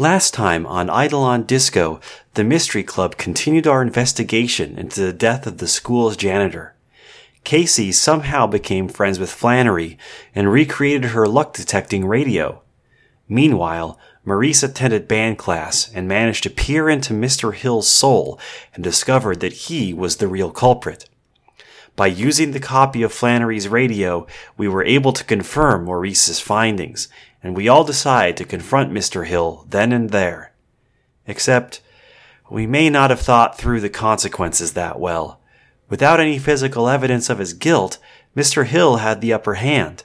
Last time on Eidolon Disco, the Mystery Club continued our investigation into the death of the school's janitor. Casey somehow became friends with Flannery and recreated her luck detecting radio. Meanwhile, Maurice attended band class and managed to peer into Mr. Hill's soul and discovered that he was the real culprit. By using the copy of Flannery's radio, we were able to confirm Maurice's findings, and we all decide to confront Mr. Hill then and there. Except, we may not have thought through the consequences that well. Without any physical evidence of his guilt, Mr. Hill had the upper hand.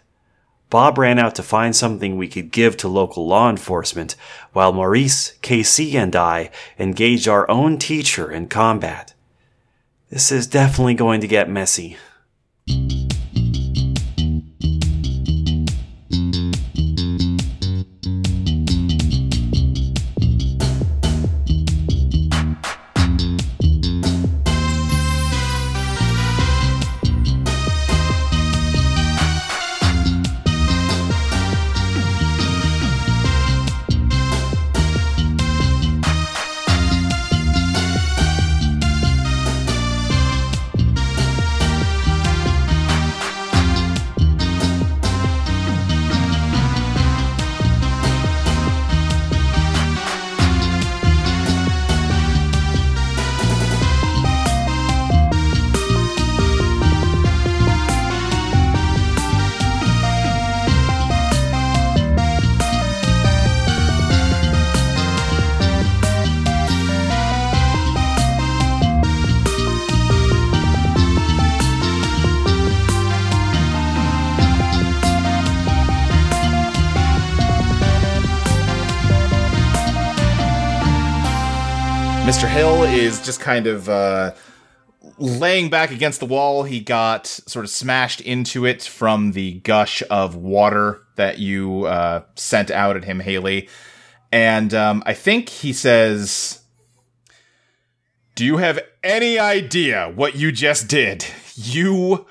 Bob ran out to find something we could give to local law enforcement, while Maurice, KC, and I engaged our own teacher in combat. This is definitely going to get messy. Kind of uh, laying back against the wall. He got sort of smashed into it from the gush of water that you uh, sent out at him, Haley. And um, I think he says, Do you have any idea what you just did? You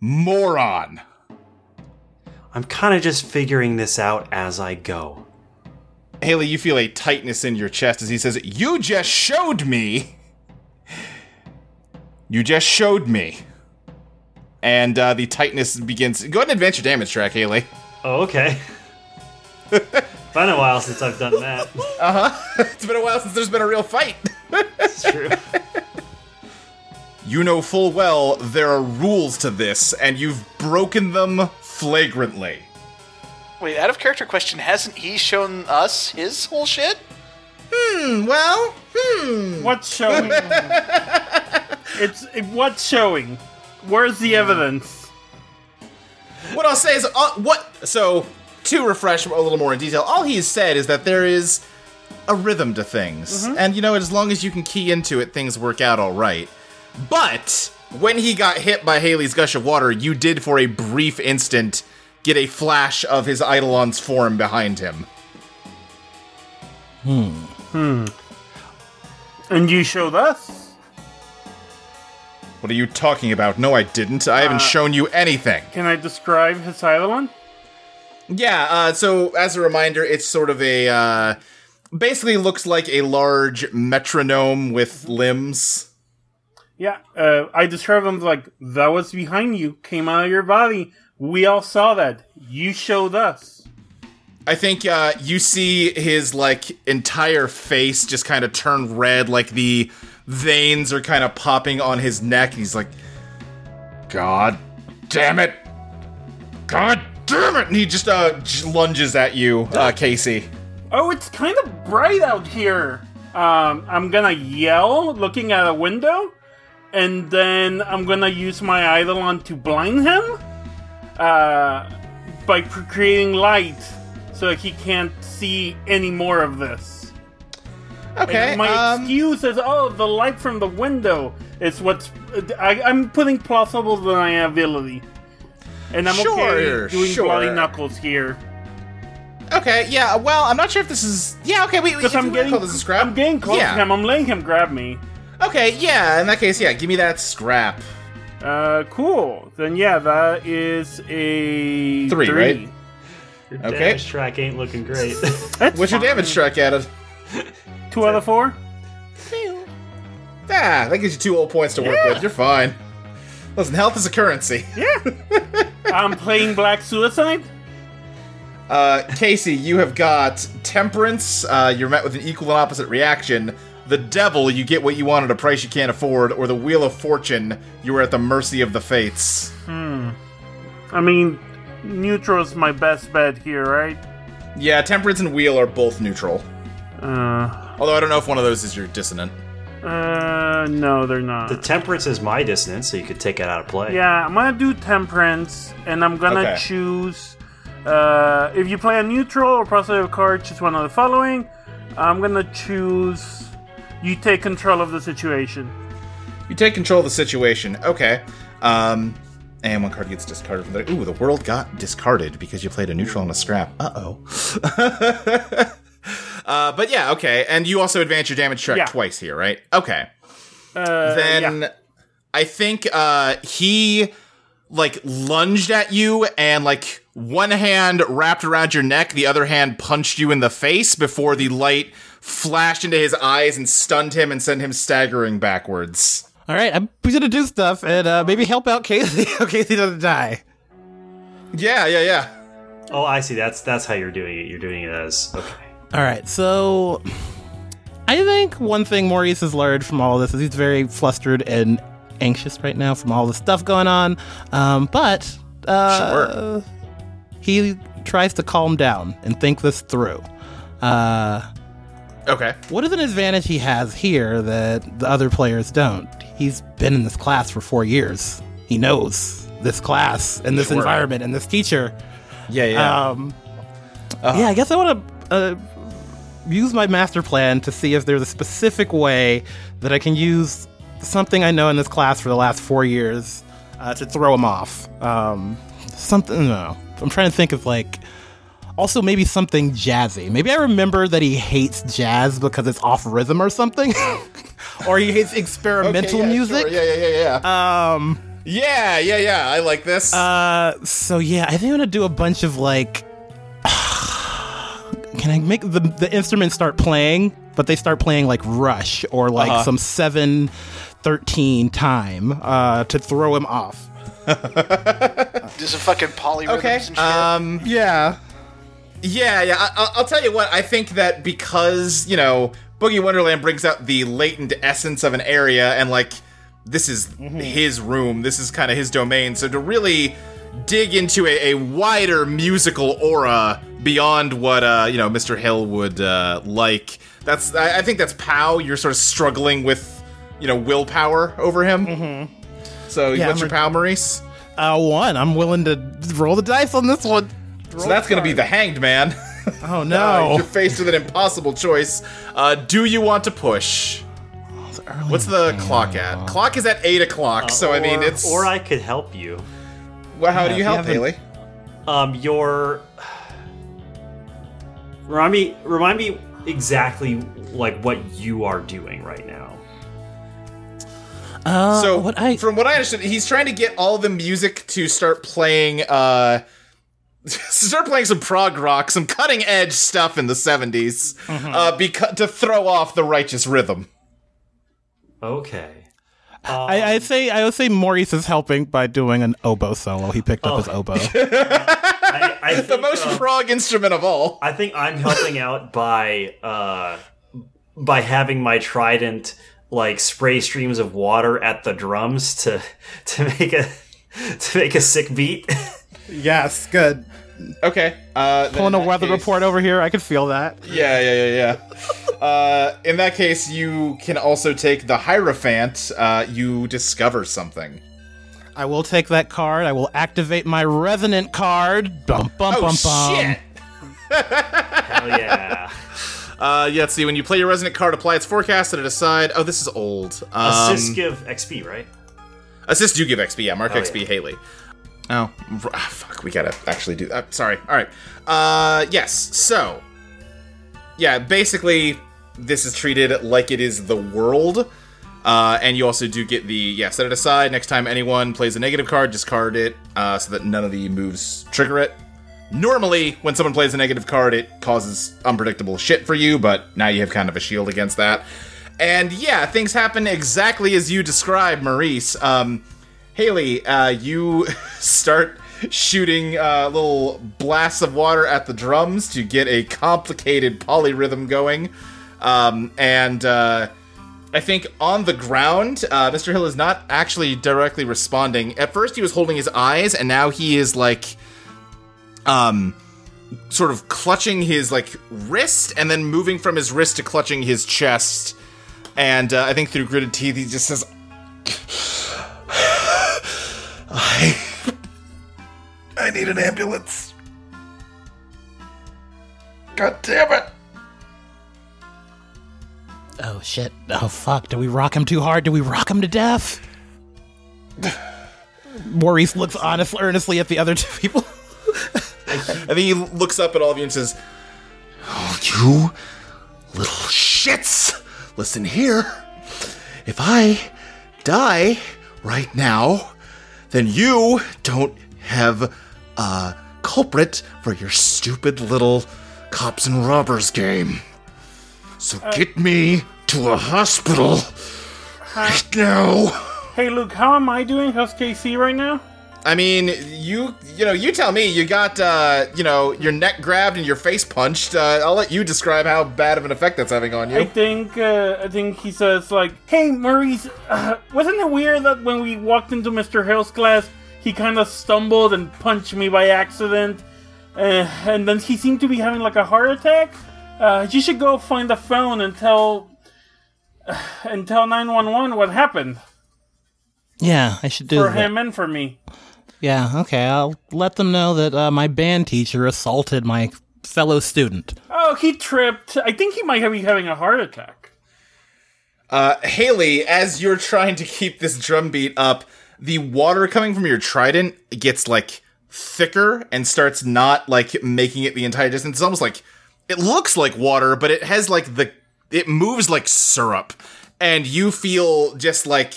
moron. I'm kind of just figuring this out as I go. Haley, you feel a tightness in your chest as he says, You just showed me. You just showed me. And uh, the tightness begins. Go ahead and advance your damage track, Haley. Oh, okay. It's been a while since I've done that. Uh huh. it's been a while since there's been a real fight. It's true. You know full well there are rules to this, and you've broken them flagrantly. Wait, out of character question, hasn't he shown us his whole shit? Hmm, well, hmm. What's showing? It's it, what's showing? Where's the evidence? What I'll say is, uh, what. So, to refresh a little more in detail, all he's said is that there is a rhythm to things. And, you know, as long as you can key into it, things work out all right. But, when he got hit by Haley's gush of water, you did, for a brief instant, get a flash of his Eidolon's form behind him. Hmm. Hmm. And you showed us. What are you talking about? No, I didn't. I haven't shown you anything. Can I describe his Eidolon? Yeah, uh, so as a reminder, it's sort of a. Uh, basically looks like a large metronome with limbs. Yeah, uh, I described him like that was behind you, came out of your body. We all saw that. You showed us. I think uh, you see his like entire face just kind of turn red, like the veins are kind of popping on his neck. He's like, "God damn it! God damn it!" And he just uh, lunges at you, uh, Casey. Oh, it's kind of bright out here. Um, I'm gonna yell, looking at a window, and then I'm gonna use my Eidolon to blind him uh, by creating light so that he can't see any more of this. Okay, And my um, excuse is, oh, the light from the window is what's. I, I'm putting plausible deniability. And I'm Sure, okay doing sure. bloody knuckles here. okay, yeah. Well, I'm not sure if this is. Yeah, okay. Wait, wait. Because I'm you wanna getting, call this a scrap. I'm getting close yeah. to him. I'm letting him grab me. Okay, yeah. In that case, yeah. Give me that scrap. Uh, cool. Then yeah, that is a Three, right? Your Okay. damage track ain't looking great. That's What's your damage track added? Two out of four. Ah, that gives you two old points to work Yeah. with. You're fine. Listen, health is a currency. Yeah. I'm playing Black Suicide. Uh, Casey, you have got temperance. Uh, you're met with an equal and opposite reaction. The devil, you get what you want at a price you can't afford, or the wheel of fortune, you are at the mercy of the fates. Hmm. I mean, neutral's my best bet here, right? Yeah, temperance and wheel are both neutral. Uh, Although I don't know if one of those is your dissonant. uh, no, they're not. the temperance is my dissonance, so you could take it out of play. Yeah, I'm gonna do temperance, and I'm gonna Okay. choose. Uh, if you play a neutral or positive card, choose one of the following. I'm gonna choose. You take control of the situation. You take control of the situation. Okay. Um, and one card gets discarded from there. Ooh, the world got discarded because you played a neutral and a scrap. Uh oh. uh, but yeah, okay. And you also advance your damage track Yeah. twice here, right? Okay. Uh, then yeah. I think uh, he like lunged at you and like one hand wrapped around your neck, the other hand punched you in the face before the light flashed into his eyes and stunned him and sent him staggering backwards. All right, I'm gonna do stuff and uh, maybe help out Casey. okay, Casey doesn't die. Yeah, yeah, yeah. Oh, I see. That's that's how you're doing it. You're doing it as okay. All right, so I think one thing Maurice has learned from all this is he's very flustered and anxious right now from all the stuff going on. Um, but uh, he tries to calm down and think this through. Uh, Okay. what is an advantage he has here that the other players don't? He's been in this class for four years. He knows this class and this Sure. environment and this teacher. Yeah, yeah. Um, Yeah, I guess I want to uh, use my master plan to see if there's a specific way that I can use something I know in this class for the last four years uh, to throw him off. Um, something, no. I'm trying to think of like. Also, maybe something jazzy. Maybe I remember that he hates jazz because it's off rhythm or something, or he hates experimental Okay, yeah, music. sure. Yeah, yeah, yeah, yeah. Um, yeah, yeah, yeah. I like this. uh, so yeah, I think I'm gonna do a bunch of like. Can I make the the instruments start playing, but they start playing like Rush or like Uh-huh. some seven thirteen time uh, to throw him off. Do some fucking polyrhythms okay. and shit. Um. Yeah. Yeah, yeah. I, I- I'll tell you what. I think that because you know Boogie Wonderland brings out the latent essence of an area, and like this is his room. This is kind of his domain. So to really dig into a, a wider musical aura beyond what uh, you know Mr. Hill would uh, like. That's I, I think that's Pow. You're sort of struggling with you know willpower over him. Mm-hmm. So Yeah, what's I'm your a- Pow, Maurice? Uh, one. I'm willing to roll the dice on this one. So that's going to be the Hanged Man. Oh Uh, no! you're faced with an impossible choice. Uh, do you want to push? What's the clock at? Clock is at eight o'clock. so I mean, it's. Or I could help you. Well, how do Yeah, you if you help, haven't- Haley? Um, your remind me remind me exactly like what you are doing right now. Uh, so what I from what I understood, he's trying to get all the music to start playing. uh Start playing some prog rock, some cutting edge stuff in the 70s, Mm-hmm. uh, beca- to throw off the righteous rhythm. Okay. I, I'd say I would say Maurice is helping by doing an oboe solo. He picked up his oboe. I, I think, The most uh, prog instrument of all. I think I'm helping out by uh by having my trident like spray streams of water at the drums to to make a to make a sick beat. yes, good. Okay. Uh, Pulling a weather case- report over here. I could feel that. Yeah, yeah, yeah, yeah. uh, in that case, you can also take the Hierophant. Uh, you discover something. I will take that card. I will activate my resonant card. Bum bum Oh bum bum. shit! Hell yeah. Uh, yeah. Let's see. When you play your resonant card, apply its forecast and it decide. Oh, this is old. Um, Assists give XP, right? Assists do give XP. Yeah, mark Oh, XP yeah. Haley. Oh, ah, fuck. We gotta actually do that. Sorry. All right. Uh, yes. So, yeah. Basically, this is treated like it is the world. Uh, and you also do get the yeah set it aside next time anyone plays a negative card discard it uh, so that none of the moves trigger it Normally, when someone plays a negative card, it causes unpredictable shit for you, but now you have kind of a shield against that. And yeah, things happen exactly as you described, Maurice. Um, Haley, uh, you start shooting uh, little blasts of water at the drums to get a complicated polyrhythm going. Um, and uh, I think on the ground, uh, Mr. Hill is not actually directly responding. At first, he was holding his eyes, and now he is like, um, sort of clutching his like wrist, and then moving from his wrist to clutching his chest. And uh, I think through gritted teeth, he just says, "I, I need an ambulance. God damn it." Oh shit. Oh fuck. Do we rock him too hard? Do we rock him to death? Maurice looks honestly, earnestly at the other two people. I think he looks up at all of you and says, Oh, you little shits! Listen here. If I die right now, then you don't have a culprit for your stupid little cops and robbers game. So uh, get me to a hospital right now. Hey, Luke, how am I doing? How's KC right now? I mean, you you know, you tell me. You got uh, you know, your neck grabbed and your face punched. Uh, I'll let you describe how bad of an effect that's having on you. I you. think uh, I think he says like, "Hey, Maurice, uh, wasn't it weird that when we walked into Mr. Hill's class, he kind of stumbled and punched me by accident, uh, and then he seemed to be having like a heart attack? Uh, you should go find the phone and tell and tell nine one one what happened yeah, I should do for that. him and for me." Yeah, okay. I'll let them know that uh, my band teacher assaulted my fellow student. Oh, he tripped. I think he might be having a heart attack. Uh, Haley, as you're trying to keep this drum beat up, the water coming from your trident gets like thicker and starts not like making it the entire distance. It's almost like it looks like water, but it has like the it moves like syrup, and you feel just like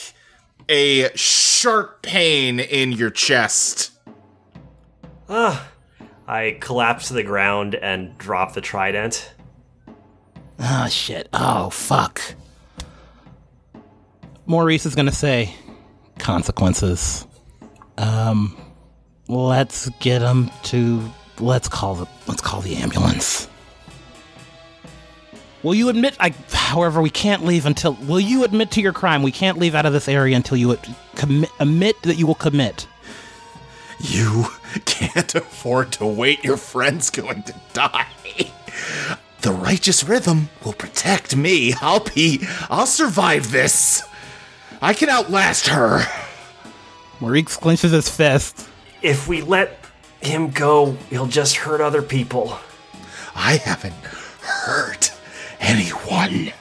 a sharp pain in your chest. Ah. I collapse to the ground and drop the trident. Oh shit. Oh fuck. Maurice is gonna say consequences. Um, let's get him to. Let's call the. Let's call the ambulance. Will you admit? I. However, we can't leave until. Will you admit to your crime? We can't leave out of this area until you commit. Admit that you will commit. You can't afford to wait. Your friend's going to die. The righteous rhythm will protect me. I'll be. I'll survive this. I can outlast her. Maurice clenches his fist. If we let him go, he'll just hurt other people. I haven't hurt anyone.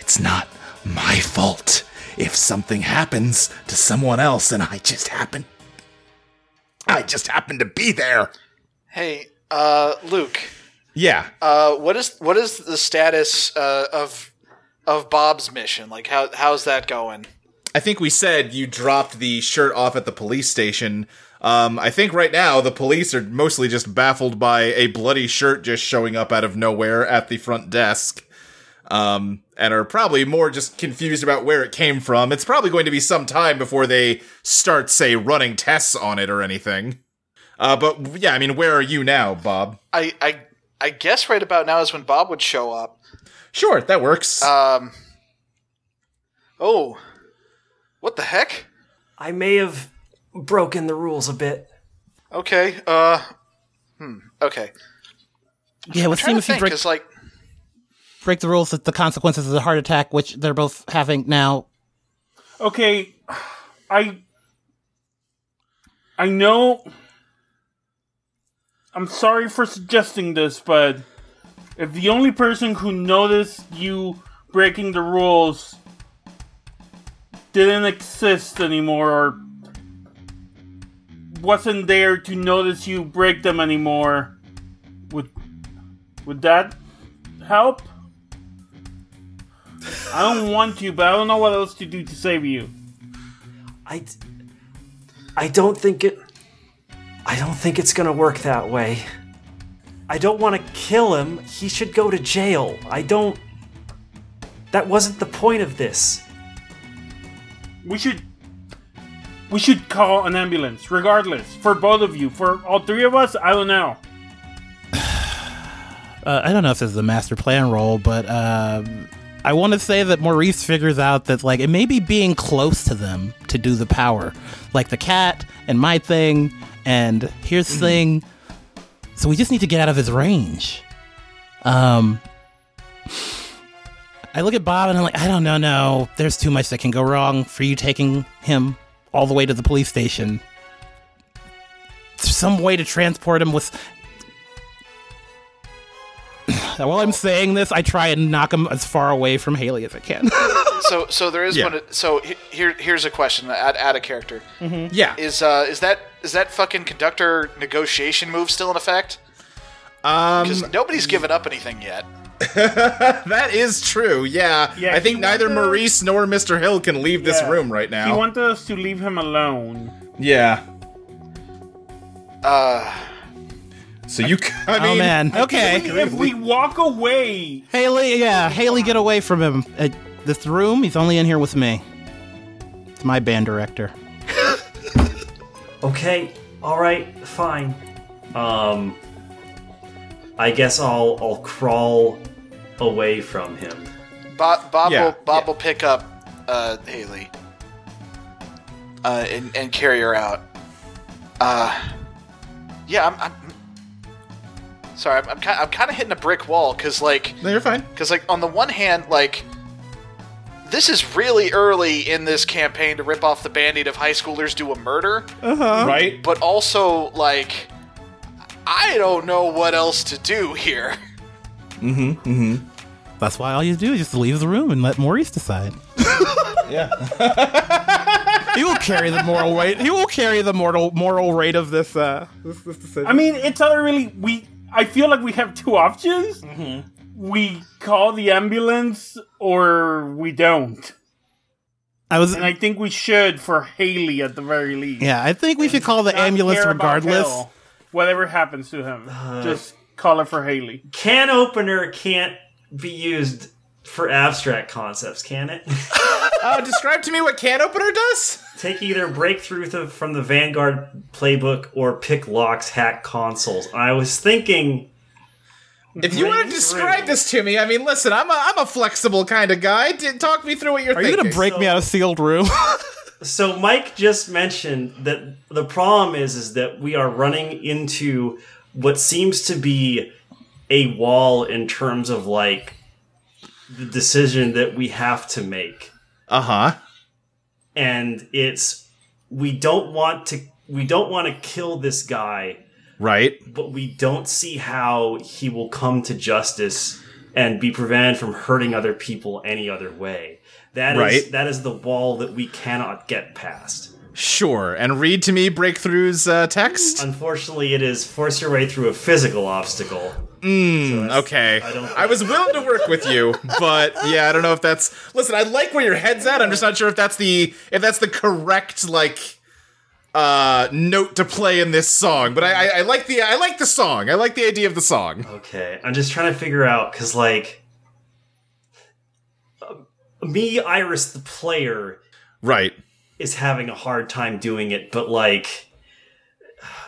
It's not my fault if something happens to someone else and I just happen. I just happen to be there. Hey, uh, Luke, Yeah. uh, what is what is the status uh, of of Bob's mission? Like, how how's that going? I think we said you dropped the shirt off at the police station. Um, I think right now the police are mostly just baffled by a bloody shirt just showing up out of nowhere at the front desk. Um, and are probably more just confused about where it came from. It's probably going to be some time before they start, say, running tests on it or anything. Uh, but yeah, I mean, where are you now, Bob? I I I guess right about now is when Bob would show up. Sure, that works. Um. Oh, what the heck? I may have broken the rules a bit. Okay. Uh. Hmm. Okay. Yeah, it would Trying seem to if you think, break, 'cause, like break the rules that the consequences is a heart attack, which they're both having now. Okay, I I know I'm sorry for suggesting this, but if the only person who noticed you breaking the rules didn't exist anymore or wasn't there to notice you break them anymore, would would that help? I don't want to, but I don't know what else to do to save you. I, I don't think it. I don't think it's gonna work that way. I don't want to kill him. He should go to jail. I don't. That wasn't the point of this. We should. We should call an ambulance, regardless. For both of you. For all three of us, I don't know. Uh, I don't know if this is a master plan role, but uh, I want to say that Maurice figures out that like it may be being close to them to do the power, like the cat and my thing, and here's thing. So we just need to get out of his range. Um, I look at Bob and I'm like, I don't know, no, there's too much that can go wrong for you taking him all the way to the police station. Some way to transport him with while I'm saying this, I try and knock him as far away from Haley as I can. So so there is Yeah. one. So here here's a question. Add, add a character. Yeah. Is uh is that is that fucking conductor negotiation move still in effect? Um, Because nobody's given up anything yet. that is true. Yeah. Yeah, I think neither wanted- Maurice nor Mr. Hill can leave this Yeah. room right now. He now. wanted us to leave him alone. yeah. Uh, So you. c- I mean, oh man, okay. If we walk away, Haley, yeah, Haley, get away from him. Uh, this room, he's only in here with me. It's my band director. Okay, all right, fine. Um, I guess I'll I'll crawl away from him. Bob Bob Yeah, will Bob yeah. will pick up uh, Haley uh, and and carry her out. Uh, yeah, I'm. I'm sorry, I'm I'm, ki- I'm kind of hitting a brick wall because like No, you're fine. because like on the one hand like this is really early in this campaign to rip off the band-aid of high schoolers do a murder Right? but also like i don't know what else to do here Mm hmm. Mm hmm. That's why all you do is just leave the room and let Maurice decide. Yeah. He will carry the moral weight. He will carry the moral moral weight of this. Uh, this, this decision. I mean, it's not really. We. I feel like we have two options. Mm-hmm. We call the ambulance, or we don't. I was. And I think we should for Haley at the very least. Yeah, I think we should call the ambulance regardless. Hill. Whatever happens to him, just call it for Haley. Can opener can't be used for abstract concepts, can it? Uh, describe to me what can opener does. Take either breakthrough th- from the Vanguard playbook or pick locks, hack consoles. I was thinking If you want to describe this to me, I mean, listen, I'm a, I'm a flexible kind of guy. Talk me through what you're Are you thinking. gonna break me out of sealed room? So Mike just mentioned that the problem is is that we are running into what seems to be a wall in terms of like the decision that we have to make. Uh huh. And it's we don't want to we don't want to kill this guy, Right. but we don't see how he will come to justice and be prevented from hurting other people any other way. That is Right. that is the wall that we cannot get past. Sure. And read to me Breakthrough's uh, text. Unfortunately, it is force your way through a physical obstacle. mm Okay. I I was willing to work with you, but yeah, I don't know if that's. Listen, I like where your head's at. I'm just not sure if that's the if that's the correct like uh note to play in this song. But I, I, I like the I like the song. I like the idea of the song. Okay, I'm just trying to figure out because, like, me, Iris, the player, Right. is having a hard time doing it, but like,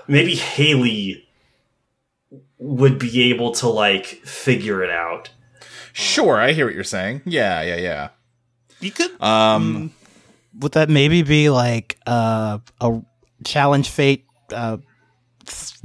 maybe Haley would be able to like figure it out. Sure. I hear what you're saying. Yeah. Yeah. Yeah. you could. Um. Would that maybe be like uh, a challenge fate uh,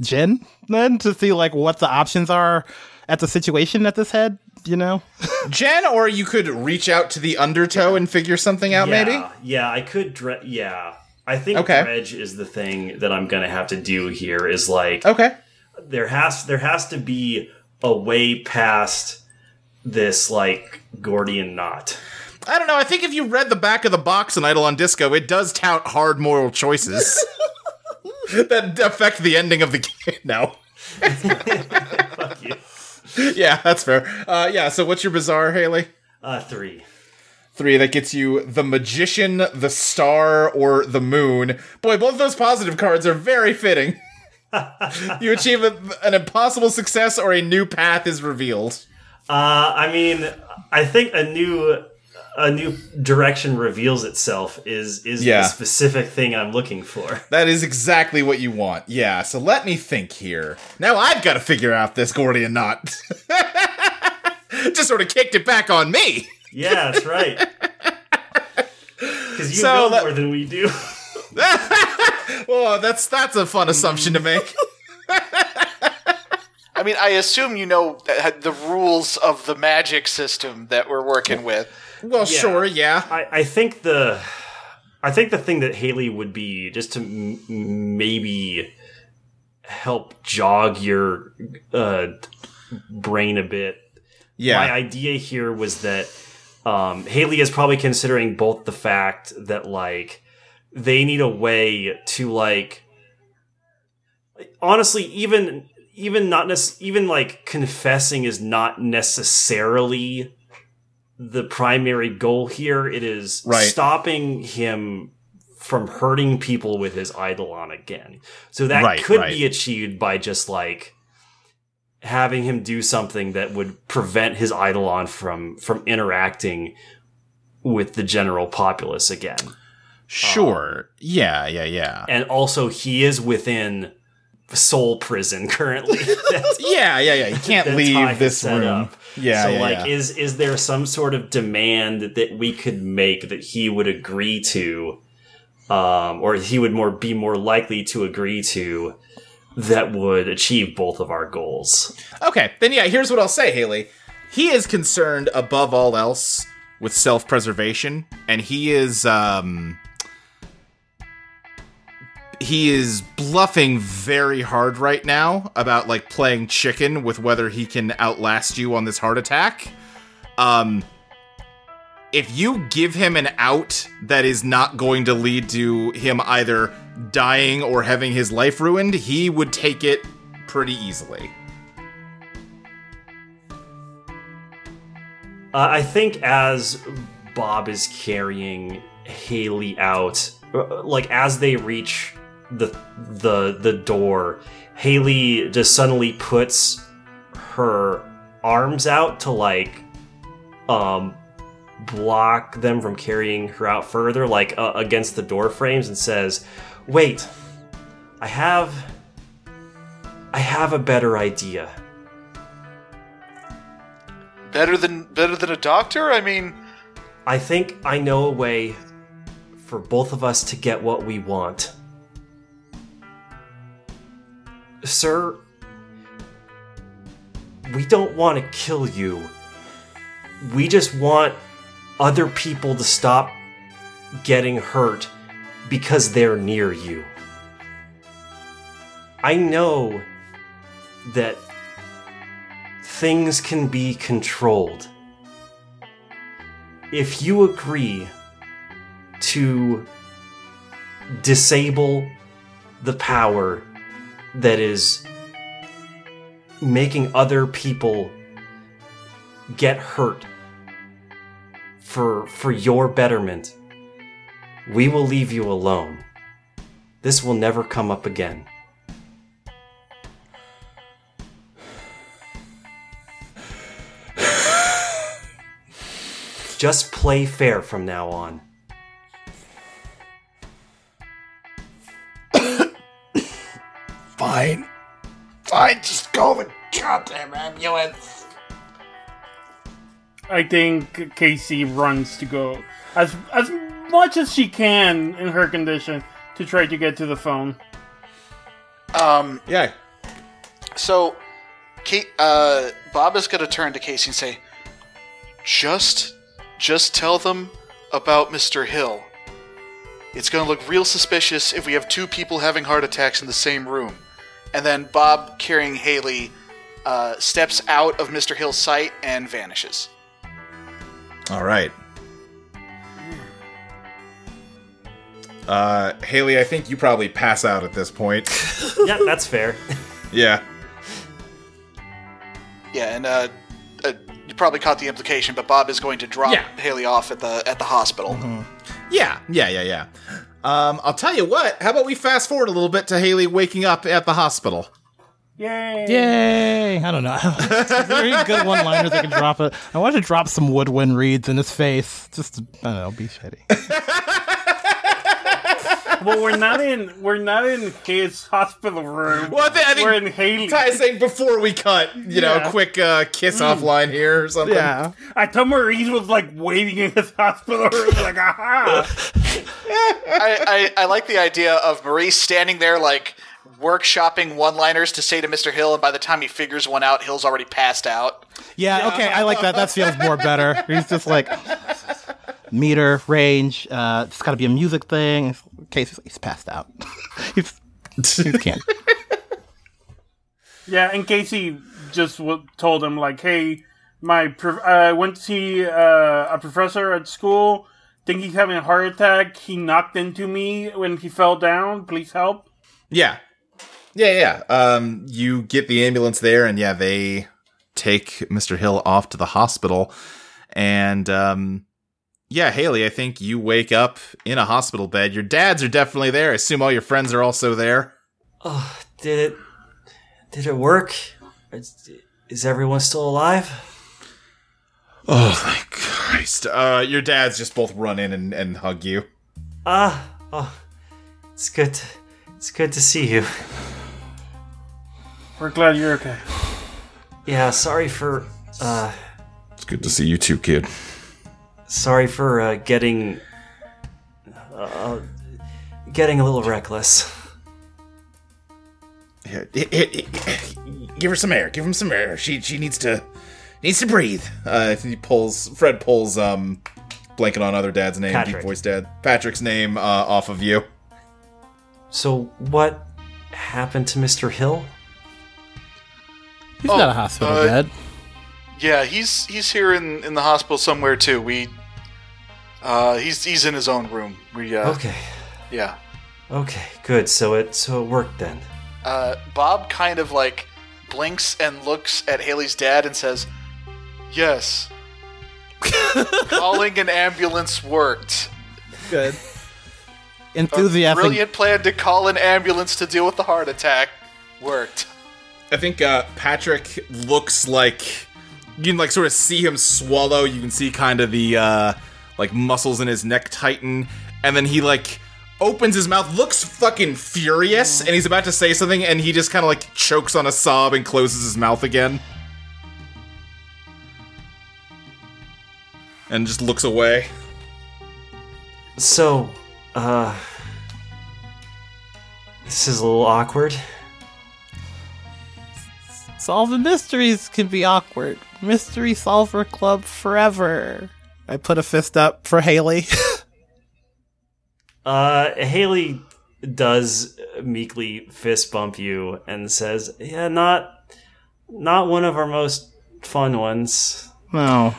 Jen then to see like what the options are at the situation at this head? You know. Jen, or you could reach out to the undertow and figure something out. yeah, Maybe. Yeah, I could. Dre- yeah, I think Okay. dredge is the thing that I'm gonna have to do here. Is like Okay. there has there has to be a way past this like Gordian knot. I don't know. I think if you read the back of the box in Idle on Disco, it does tout hard moral choices that affect the ending of the game. No. Fuck you. Yeah, that's fair. Uh, yeah, so what's your bizarre, Haley? Uh, three. Three, that gets you the magician, the star, or the moon. Boy, both those positive cards are very fitting. you achieve a, an impossible success or a new path is revealed. Uh, I mean, I think a new a new direction reveals itself is is Yeah. the specific thing I'm looking for. That is exactly what you want. Yeah, so let me think here. Now I've got to figure out this Gordian knot. Just sort of kicked it back on me. Yeah, that's right. Because you So know that- more than we do. Oh, that's that's a fun assumption to make. I mean, I assume you know uh, the rules of the magic system that we're working with. Well, sure, yeah. I, I think the I think the thing that Haley would be just to m- maybe help jog your uh, brain a bit. Yeah. My idea here was that um, Haley is probably considering both the fact that like they need a way to like honestly even even not nec- even like confessing is not necessarily the primary goal here. It is Right. stopping him from hurting people with his eidolon again. So that Right, could right. be achieved by just like having him do something that would prevent his eidolon from from interacting with the general populace again. Sure. yeah, yeah, yeah. And also he is within soul prison currently. Yeah, yeah, yeah. You can't That's how I leave this room. up. Yeah, so yeah, like yeah. is is there some sort of demand that we could make that he would agree to um or he would more be more likely to agree to that would achieve both of our goals Okay, then yeah, here's what I'll say, Haley. He is concerned above all else with self-preservation, and he is um he is bluffing very hard right now about like playing chicken with whether he can outlast you on this heart attack. Um if you give him an out that is not going to lead to him either dying or having his life ruined, he would take it pretty easily. uh, i think as bob is carrying haley out uh, like as they reach the the the door. Haley just suddenly puts her arms out to like um block them from carrying her out further like uh, against the door frames and says wait i have i have a better idea. Better than better than a doctor. I mean, i think i know a way for both of us to get what we want sir we don't want to kill you we just want other people to stop getting hurt because they're near you. I know that things can be controlled. If you agree to disable the power that is making other people get hurt for for your betterment we will leave you alone. This will never come up again. Just play fair from now on fine, fine. Just go the goddamn ambulance. I think Casey runs to go as as much as she can in her condition to try to get to the phone. Um, Yeah. So, Kate, uh, Bob is going to turn to Casey and say, "Just, just tell them about Mr. Hill. It's going to look real suspicious if we have two people having heart attacks in the same room." And then Bob, carrying Haley, uh, steps out of Mr. Hill's sight and vanishes. All right. Uh, Haley, I think you probably pass out at this point. yeah that's fair yeah. Yeah, and uh, uh, you probably caught the implication, but Bob is going to drop Yeah. Haley off at the at the hospital. Yeah, yeah, yeah, yeah. Um, I'll tell you what. How about we fast forward a little bit to Haley waking up at the hospital? Yay! Yay! I don't know. Very good one-liners I can drop it. I wanted to drop some woodwind reeds in his face. Just I don't know, be shitty. Well, we're not in we're not in his hospital room. Well, I think, I think we're in Haley. Ty is saying before we cut, you know, Yeah. a quick uh, kiss offline here or something. yeah. I thought Maurice was like waiting in his hospital room, like aha. I, I, I like the idea of Maurice standing there like workshopping one-liners to say to Mr. Hill, and by the time he figures one out, Hill's already passed out. Yeah, okay, I like that. That feels more better. He's just like meter, range, uh it's gotta be a music thing. In case he's, he's passed out. he's he can't. Yeah, and Casey just w- told him like, "Hey, my pro- I went to see uh, a professor at school. Think he's having a heart attack. He knocked into me when he fell down. Please help." Yeah. Yeah, yeah. Um, you get the ambulance there, and yeah, they take Mr. Hill off to the hospital. And, um, yeah, Haley, I think you wake up in a hospital bed. Your dads are definitely there. I assume all your friends are also there. Oh, did it? Did it work? Is, is everyone still alive? Oh, thank Christ. Uh, your dads just both run in and, and hug you. Ah, oh, it's good. To, it's good to see you. We're glad you're okay. Yeah, sorry for, uh, It's good to see you too, kid. Sorry for uh, getting, uh, getting a little reckless. Here, here, here, here, give her some air. Give him some air. She she needs to needs to breathe. Uh, he pulls. Fred pulls. Um, blanking on other dad's name. Patrick. Deep voice dad. Patrick's name uh, off of you. So what happened to Mr. Hill? He's Oh, not a hospital uh, bed. Yeah, he's he's here in, in the hospital somewhere too. We, uh, he's he's in his own room. We, uh, Okay, yeah. okay, good. So it so it worked then. Uh, Bob kind of like blinks and looks at Haley's dad and says, "Yes, calling an ambulance worked. Good. A Enthusiastic. brilliant plan to call an ambulance to deal with the heart attack worked." I think uh, Patrick looks like you can like sort of see him swallow. You can see kind of the uh, like muscles in his neck tighten, and then he like opens his mouth, looks fucking furious, and he's about to say something, and he just kind of like chokes on a sob and closes his mouth again, and just looks away. So, uh, this is a little awkward. Solving mysteries can be awkward. Mystery Solver Club forever. I put a fist up for Haley. Uh, Haley does meekly fist bump you and says, "Yeah, not, not one of our most fun ones." no.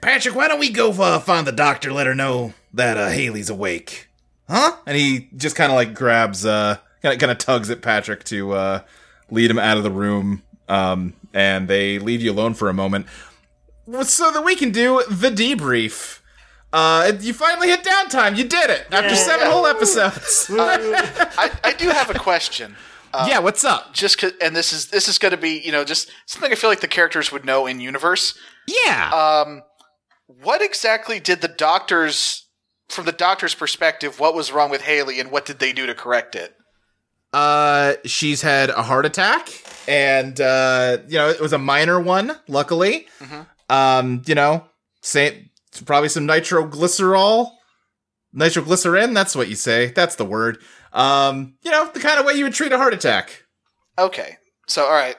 Patrick, why don't we go uh, find the doctor? Let her know that uh, Haley's awake, huh? And he just kind of like grabs, uh, kind of tugs at Patrick to uh, lead him out of the room. Um, and they leave you alone for a moment, so that we can do the debrief. Uh, you finally hit downtime. You did it after seven whole episodes. I, I do have a question. yeah, what's up? Just and this is this is going to be you know just something I feel like the characters would know in universe. Yeah. Um, what exactly did the doctors, from the doctor's perspective, what was wrong with Haley, and what did they do to correct it? Uh, she's had a heart attack, and uh, you know it was a minor one. Luckily, um, you know, say probably some nitroglycerol, nitroglycerin. That's what you say. That's the word. Um, you know, the kind of way you would treat a heart attack. Okay, so all right,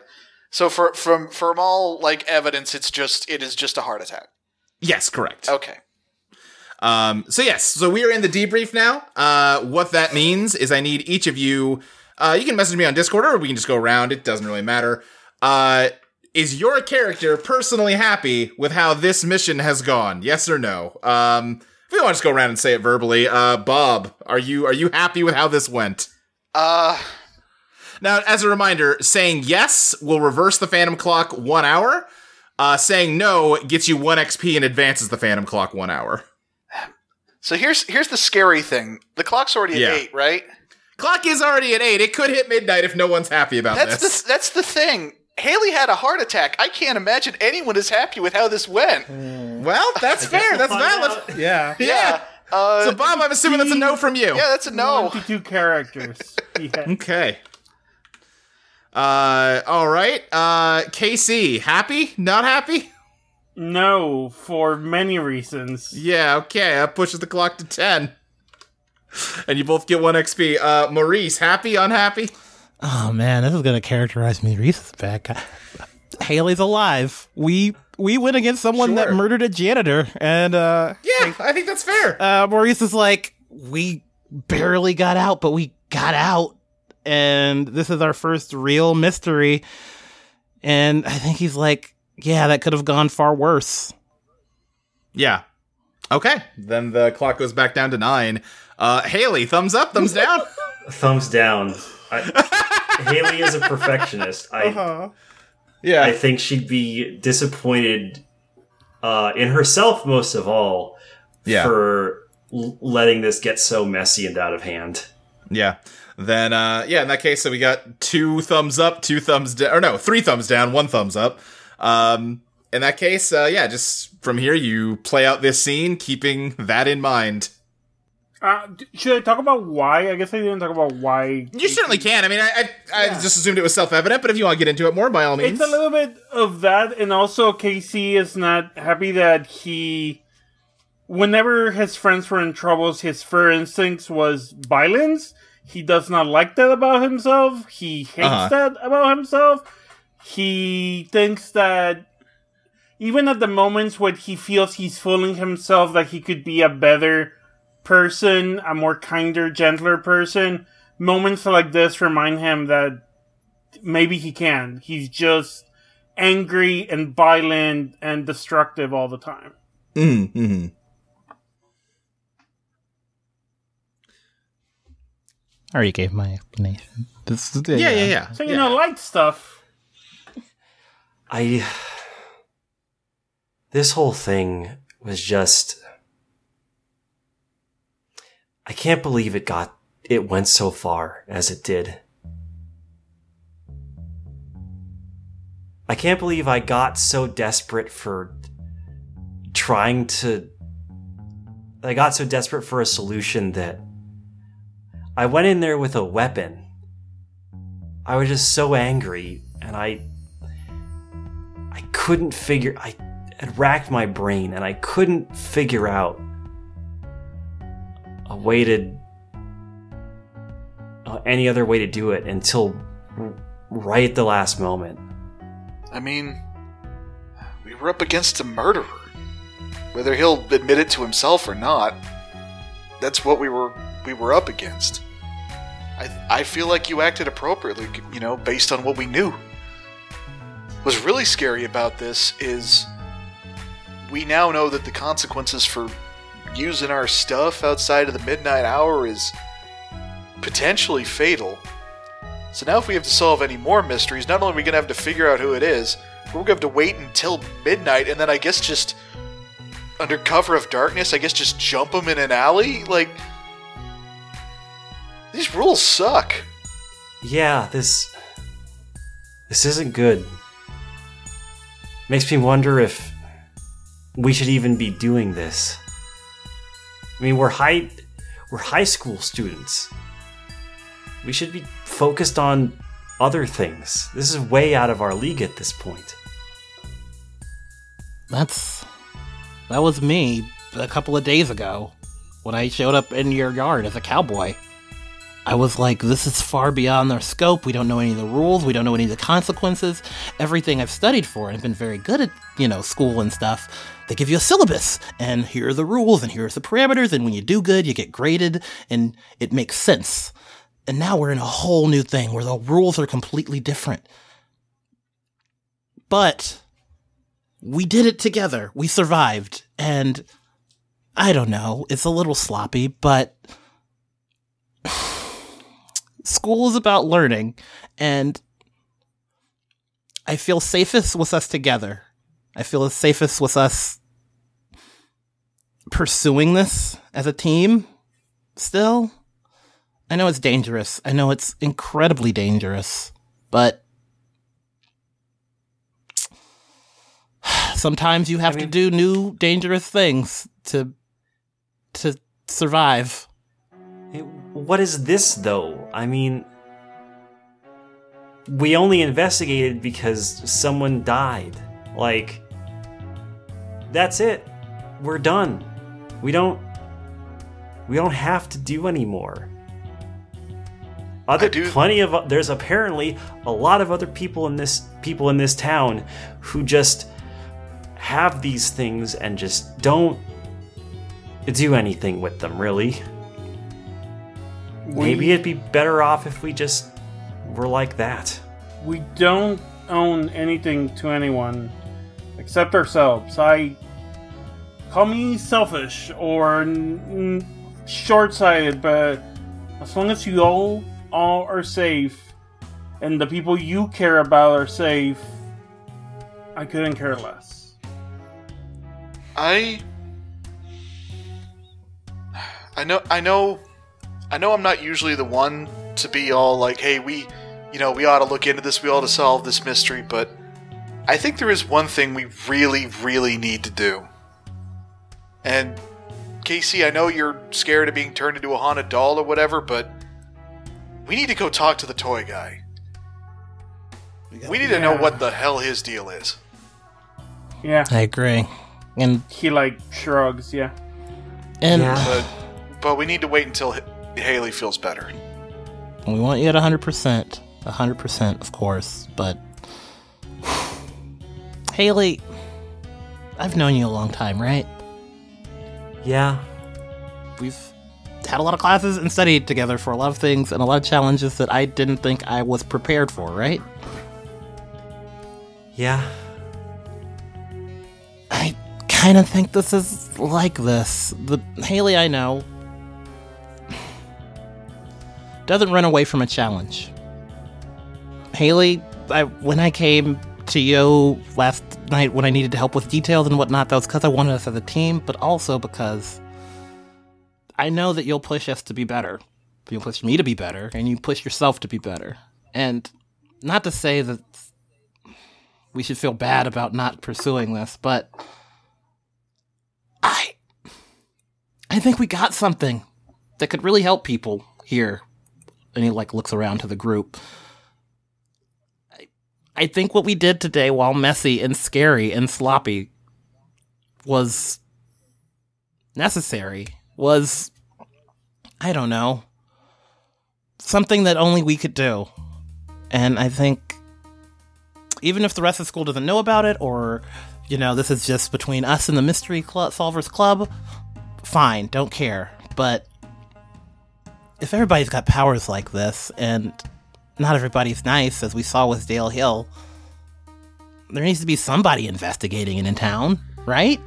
so for from from all like evidence, it's just it is just a heart attack. Yes, correct. Okay, Um, so yes, so we are in the debrief now. Uh, what that means is I need each of you. Uh, you can message me on Discord, or we can just go around. It doesn't really matter. Uh, is your character personally happy with how this mission has gone? Yes or no? Um, if we want to just go around and say it verbally, uh, Bob, are you are you happy with how this went? uh, Now, as a reminder, saying yes will reverse the Phantom Clock one hour. Uh, saying no gets you one XP and advances the Phantom Clock one hour. So here's here's the scary thing. The clock's already at Yeah. eight, right? Clock is already at eight. It could hit midnight if no one's happy about That's this. the that's the thing. Haley had a heart attack. I can't imagine anyone is happy with how this went. well, that's fair. we'll That's valid. out. Yeah. Yeah. Uh, So, Bob, I'm assuming that's a no from you. yeah, that's a no. Twenty-two characters. Yeah. Okay. Uh, all right. Uh, KC, happy? Not happy? No, for many reasons. Yeah. Okay. That pushes the clock to ten, and you both get one XP. Uh, Maurice, happy? Unhappy? Oh man, this is gonna characterize me Reese's back. Haley's alive. We we went against someone that murdered a janitor, and uh, Yeah, I think that's fair. uh, Maurice is like, we barely got out, but we got out, and this is our first real mystery. And I think he's like, yeah, that could have gone far worse. yeah. Okay. Then the clock goes back down to nine. Uh, Haley, thumbs up, thumbs down. Thumbs down. I, Haley is a perfectionist. I Uh-huh. yeah. I think she'd be disappointed uh, in herself most of all Yeah. for l- letting this get so messy and out of hand. Yeah. Then, uh, yeah, in that case, so we got two thumbs up, two thumbs down, or no, three thumbs down, one thumbs up. Um, in that case, uh, yeah, just from here, you play out this scene, keeping that in mind. Uh, should I talk about why? I guess I didn't talk about why. You certainly can. I mean, I, I, I just assumed it was self evident, but if you want to get into it more, by all means. It's a little bit of that, and also Casey is not happy that he. Whenever his friends were in troubles, his first instincts was violence. He does not like that about himself. He hates Uh-huh. that about himself. He thinks that even at the moments when he feels he's fooling himself that he could be a better person, a more kinder, gentler person, moments like this remind him that maybe he can. He's just angry and violent and destructive all the time. mm-hmm. I already gave my explanation. This, Yeah, yeah, yeah. So, you yeah. know, light stuff. I. This whole thing was just. I can't believe it got. It went so far as it did. I can't believe I got so desperate for trying to. I got so desperate for a solution that I went in there with a weapon. I was just so angry, and I I couldn't figure I had racked my brain and I couldn't figure out a way to uh, any other way to do it until right at the last moment. I mean, we were up against a murderer. Whether he'll admit it to himself or not, that's what we were we were up against. I I feel like you acted appropriately, you know, based on what we knew. What's really scary about this is we now know that the consequences for using our stuff outside of the midnight hour is potentially fatal. So now, if we have to solve any more mysteries, not only are we going to have to figure out who it is, but we're going to have to wait until midnight, and then I guess just under cover of darkness, I guess just jump them in an alley. Like these rules suck. Yeah, this this isn't good. Makes me wonder if we should even be doing this. I mean, we're high we're high school students. We should be focused on other things. This is way out of our league at this point. That's that was me a couple of days ago when I showed up in your yard as a cowboy. I was like, this is far beyond our scope. We don't know any of the rules. We don't know any of the consequences. Everything I've studied for and been very good at, you know, school and stuff. They give you a syllabus, and here are the rules, and here are the parameters, and when you do good, you get graded, and it makes sense. And now we're in a whole new thing where the rules are completely different. But we did it together. We survived. And I don't know, it's a little sloppy, but school is about learning. And I feel safest with us together. I feel the safest with us pursuing this as a team still. I know it's dangerous. I know it's incredibly dangerous, but sometimes you have I to do new dangerous things to to survive. What is this, though? I mean, we only investigated because someone died. Like, that's it. We're done. We don't. We don't have to do anymore. Other do- plenty of there's apparently a lot of other people in this people in this town who just have these things and just don't do anything with them really. Maybe it'd be better off if we just were like that. we don't own anything to anyone except ourselves. I call me selfish or n- short-sighted, but as long as you all all are safe and the people you care about are safe, I couldn't care less. I I know I know I know I'm not usually the one to be all like, hey, we you know, we ought to look into this, we ought to solve this mystery, but I think there is one thing we really, really need to do. And Casey, I know you're scared of being turned into a haunted doll or whatever, but we need to go talk to the toy guy. We need to know what the hell his deal is. Yeah, I agree. And he like shrugs. Yeah, and Yeah. But but we need to wait until H- Haley feels better. we want you at 100%. 100%, of course, but Haley, I've known you a long time, right? Yeah. We've had a lot of classes and studied together for a lot of things and a lot of challenges that I didn't think I was prepared for, right? Yeah. I kind of think this is like this. The Haley I know doesn't run away from a challenge. Haley, I, when I came to you last night when I needed help with details and whatnot, that was because I wanted us as a team, but also because I know that you'll push us to be better. You'll push me to be better, and you push yourself to be better. And not to say that we should feel bad about not pursuing this, but I I think we got something that could really help people here. And he like looks around to the group. I, I think what we did today, while messy and scary and sloppy, was necessary. Was I don't know something that only we could do, and I think even if the rest of the school doesn't know about it, or you know, this is just between us and the Mystery Solvers Club, fine, don't care. But if everybody's got powers like this, and not everybody's nice, as we saw with Dale Hill, there needs to be somebody investigating it in town, right?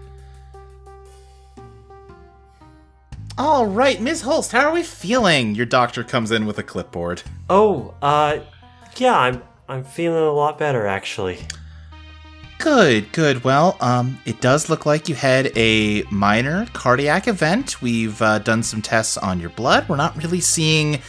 All right, Ms. Holst, how are we feeling? Your doctor comes in with a clipboard. Oh, uh, yeah, I'm I'm feeling a lot better actually. Good, good. Well, um, it does look like you had a minor cardiac event. We've uh, done some tests on your blood. We're not really seeing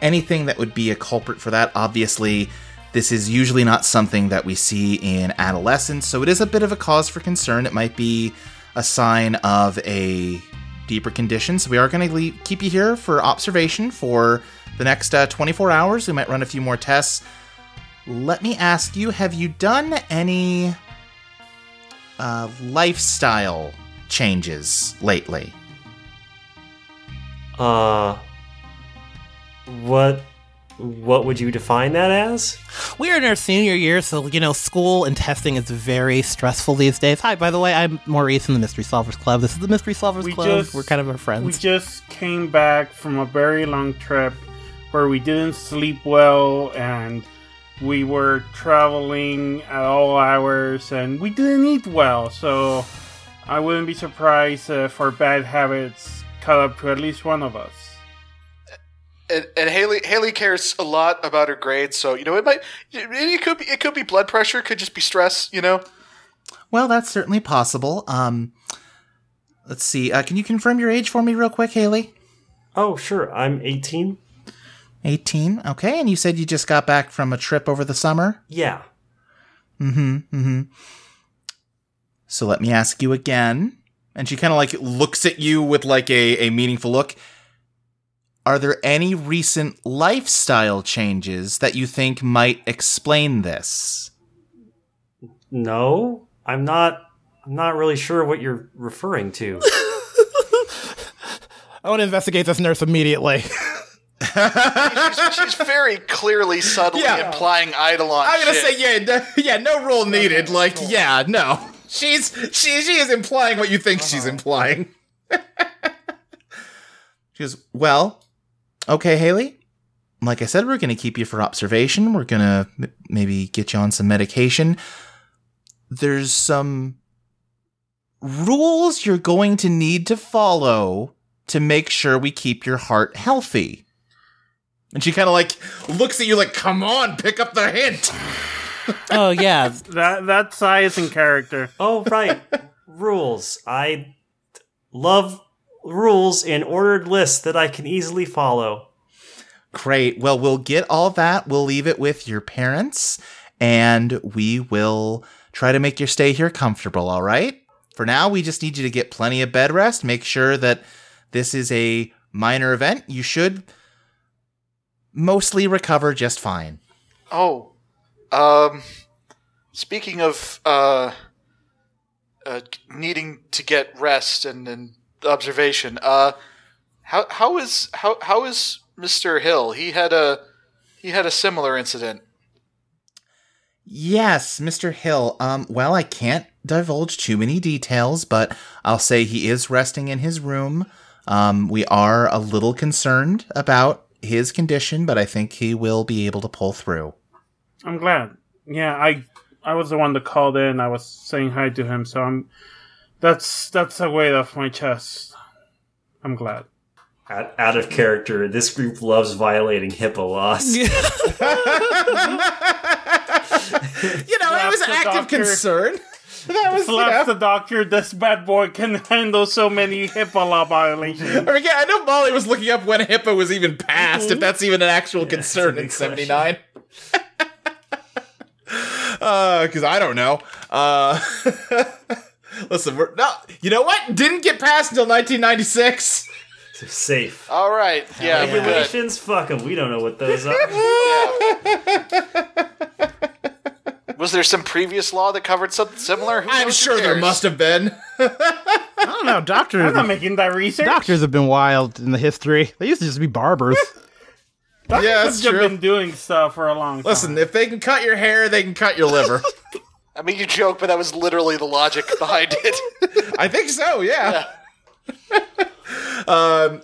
anything that would be a culprit for that. Obviously, this is usually not something that we see in adolescents, so it is a bit of a cause for concern. It might be a sign of a deeper condition. So we are going to keep you here for observation for the next uh, 24 hours. We might run a few more tests. Let me ask you: Have you done any uh, lifestyle changes lately? Uh, what what would you define that as? We're in our senior year, so you know, school and testing is very stressful these days. Hi, by the way, I'm Maurice from the Mystery Solvers Club. This is the Mystery Solvers We Club. just- We're kind of our friends. We just came back from a very long trip where we didn't sleep well and we were traveling at all hours and we didn't eat well. So I wouldn't be surprised if our bad habits caught up to at least one of us. and, and Haley Haley cares a lot about her grades, so you know it might it, it could be it could be blood pressure, could just be stress, you know. Well, that's certainly possible. Um, let's see. Uh, can you confirm your age for me, real quick, Haley? Oh, sure. I'm 18. 18. Okay, and you said you just got back from a trip over the summer. Yeah. Mm hmm. Mm hmm. So let me ask you again. And she kind of like looks at you with like a, a meaningful look. Are there any recent lifestyle changes that you think might explain this? No, I'm not. I'm not really sure what you're referring to. I want to investigate this nurse immediately. she's, she's very clearly subtly Yeah. implying Eidolon. I'm gonna shit. say yeah, no, yeah, no rule needed. Like yeah, no. She's she she is implying what you think she's uh-huh. implying. She goes, Well, okay, Haley. Like I said, we're going to keep you for observation. We're going to m- maybe get you on some medication. There's some rules you're going to need to follow to make sure we keep your heart healthy. And she kind of like looks at you like, "Come on, pick up the hint." oh yeah, That that size and character. oh, right. rules. I love rules in ordered lists that I can easily follow. Great. Well, we'll get all that. We'll leave it with your parents and we will try to make your stay here comfortable, all right? For now, we just need you to get plenty of bed rest. Make sure that this is a minor event. You should mostly recover just fine. Oh, um, speaking of uh, uh, needing to get rest and, and observation, uh, how how is how how is Mister Hill? He had a he had a similar incident. Yes, Mr. Hill. Um, well, I can't divulge too many details, but I'll say he is resting in his room. Um, we are a little concerned about his condition, but I think he will be able to pull through. I'm glad. Yeah, I I was the one that called in. I was saying hi to him, so I'm. That's that's a weight off my chest. I'm glad. Out, out of character, this group loves violating HIPAA laws. You know, it was Slaps the active doctor. concern. That was, you Slaps know. the doctor. This bad boy can handle so many HIPAA law violations. I mean, yeah, I know Molly was looking up when HIPAA was even passed, if that's even an actual concern in good '79. uh, because I don't know. Uh, listen, we're no. You know what? Didn't get passed until 1996. Safe. All right, yeah, we're. Regulations? Fuck them. We don't know what those are. Was there some previous law that covered something similar? Who I'm knows? Who sure there must have been. I don't know. Doctors, I'm not making that research. doctors have been wild in the history. They used to just be barbers. Doctors Yeah, have that's just true. been doing stuff for a long time. Listen, if they can cut your hair, they can cut your liver. I mean, you joke, but that was literally the logic behind it. I think so. Yeah. um,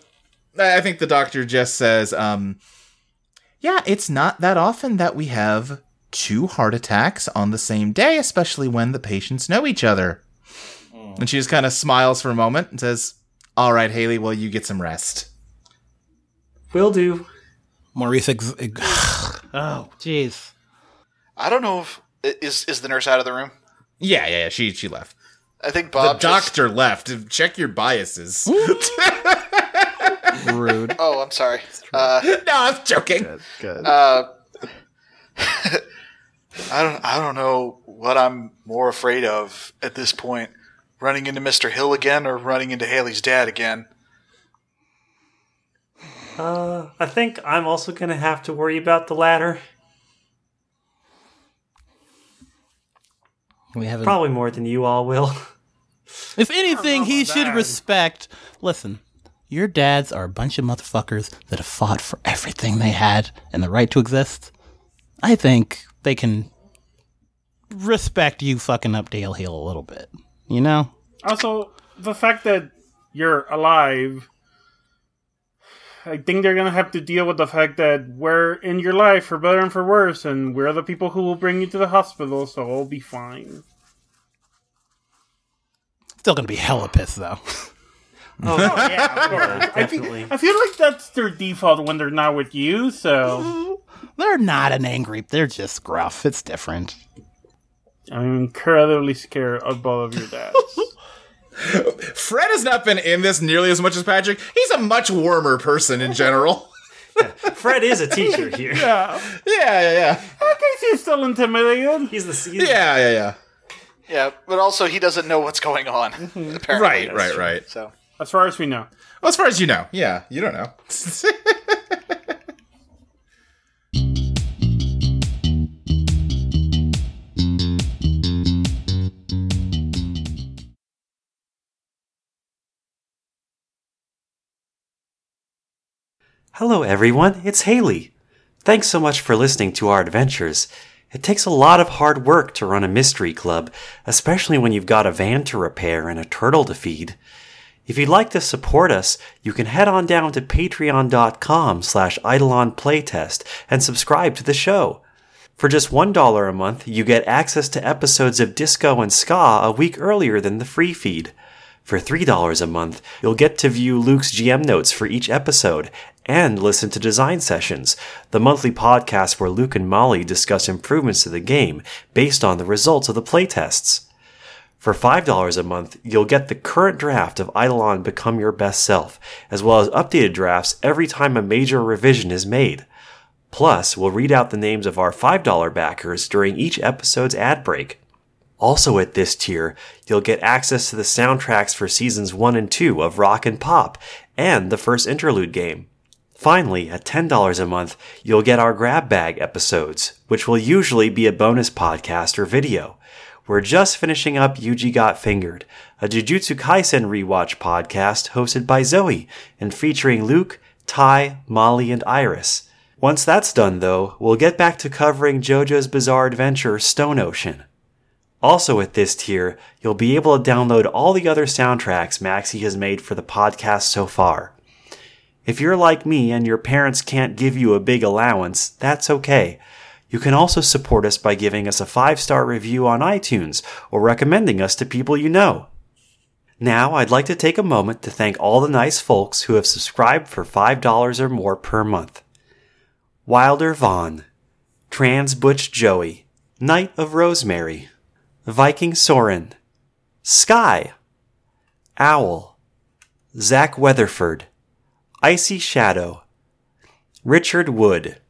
I I think the doctor just says, um, Yeah, it's not that often that we have two heart attacks on the same day, especially when the patients know each other. and she just kind of smiles for a moment and says, "All right, Haley, well, you get some rest." Will do. Maurice, ex- ex- oh jeez. I don't know if is is the nurse out of the room. Yeah, yeah, yeah. She she left. I think The Bob. just- doctor left. Check your biases. Rude. oh, I'm sorry. Uh, no, I'm joking. Good. uh, I don't. I don't know what I'm more afraid of at this point: running into Mister Hill again, or running into Haley's dad again. Uh, I think I'm also going to have to worry about the latter. We haven't. Probably more than you all will. If anything, he should that. respect. Listen, your dads are a bunch of motherfuckers that have fought for everything they had and the right to exist. I think they can respect you fucking up Dale Hill a little bit. You know? Also, the fact that you're alive, I think they're gonna have to deal with the fact that we're in your life for better and for worse, and we're the people who will bring you to the hospital, so it'll be fine. Still gonna be hella pissed though. Oh yeah, of course. I, think, definitely. I feel like that's their default when they're not with you. So they're not an angry. They're just gruff. It's different. I'm incredibly scared of both of your dads. Fred has not been in this nearly as much as Patrick. He's a much warmer person in general. Fred is a teacher here. Yeah. yeah, yeah, yeah. he's still intimidated. He's the he's, Yeah, yeah, yeah. Yeah, but also he doesn't know what's going on. Mm-hmm. Apparently, Right, right, right. So As far as we know. Well, as far as you know. Yeah, you don't know. Hello, everyone. It's Haley. Thanks so much for listening to our adventures. It takes a lot of hard work to run a mystery club, especially when you've got a van to repair and a turtle to feed. If you'd like to support us, you can head on down to patreon.com slash eidolonplaytest and subscribe to the show. For just $1 a month, you get access to episodes of Disco and Ska a week earlier than the free feed. For $3 a month, you'll get to view Luke's GM notes for each episode and listen to Design Sessions, the monthly podcast where Luke and Molly discuss improvements to the game based on the results of the playtests. For $5 a month, you'll get the current draft of Eidolon Become Your Best Self, as well as updated drafts every time a major revision is made. Plus, we'll read out the names of our $5 backers during each episode's ad break. Also at this tier, you'll get access to the soundtracks for seasons 1 and 2 of Rock and Pop and the first interlude game. Finally, at $10 a month, you'll get our grab bag episodes, which will usually be a bonus podcast or video. We're just finishing up Yuji Got Fingered, a Jujutsu Kaisen rewatch podcast hosted by Zoe and featuring Luke, Ty, Molly, and Iris. Once that's done, though, we'll get back to covering JoJo's Bizarre Adventure Stone Ocean. Also, at this tier, you'll be able to download all the other soundtracks Maxie has made for the podcast so far. If you're like me and your parents can't give you a big allowance, that's okay. You can also support us by giving us a five star review on iTunes or recommending us to people you know. Now, I'd like to take a moment to thank all the nice folks who have subscribed for $5 or more per month Wilder Vaughn, Trans Butch Joey, Knight of Rosemary, Viking Soren, Sky, Owl, Zach Weatherford, Icy Shadow, Richard Wood,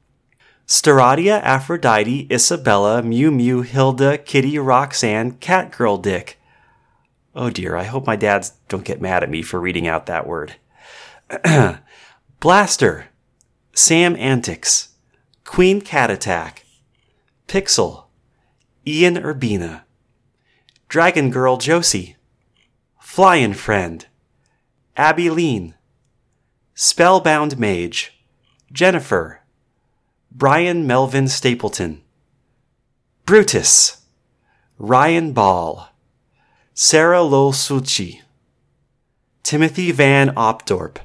Steradia Aphrodite Isabella Mew Mew Hilda Kitty Roxanne Catgirl Dick. Oh dear, I hope my dads don't get mad at me for reading out that word. Blaster, Sam Antics, Queen Cat Attack, Pixel, Ian Urbina, Dragon Girl Josie, Flyin' Friend, Abby Lean, Spellbound Mage, Jennifer, Brian Melvin Stapleton, Brutus, Ryan Ball, Sarah Lolsucci, Timothy Van Opdorp,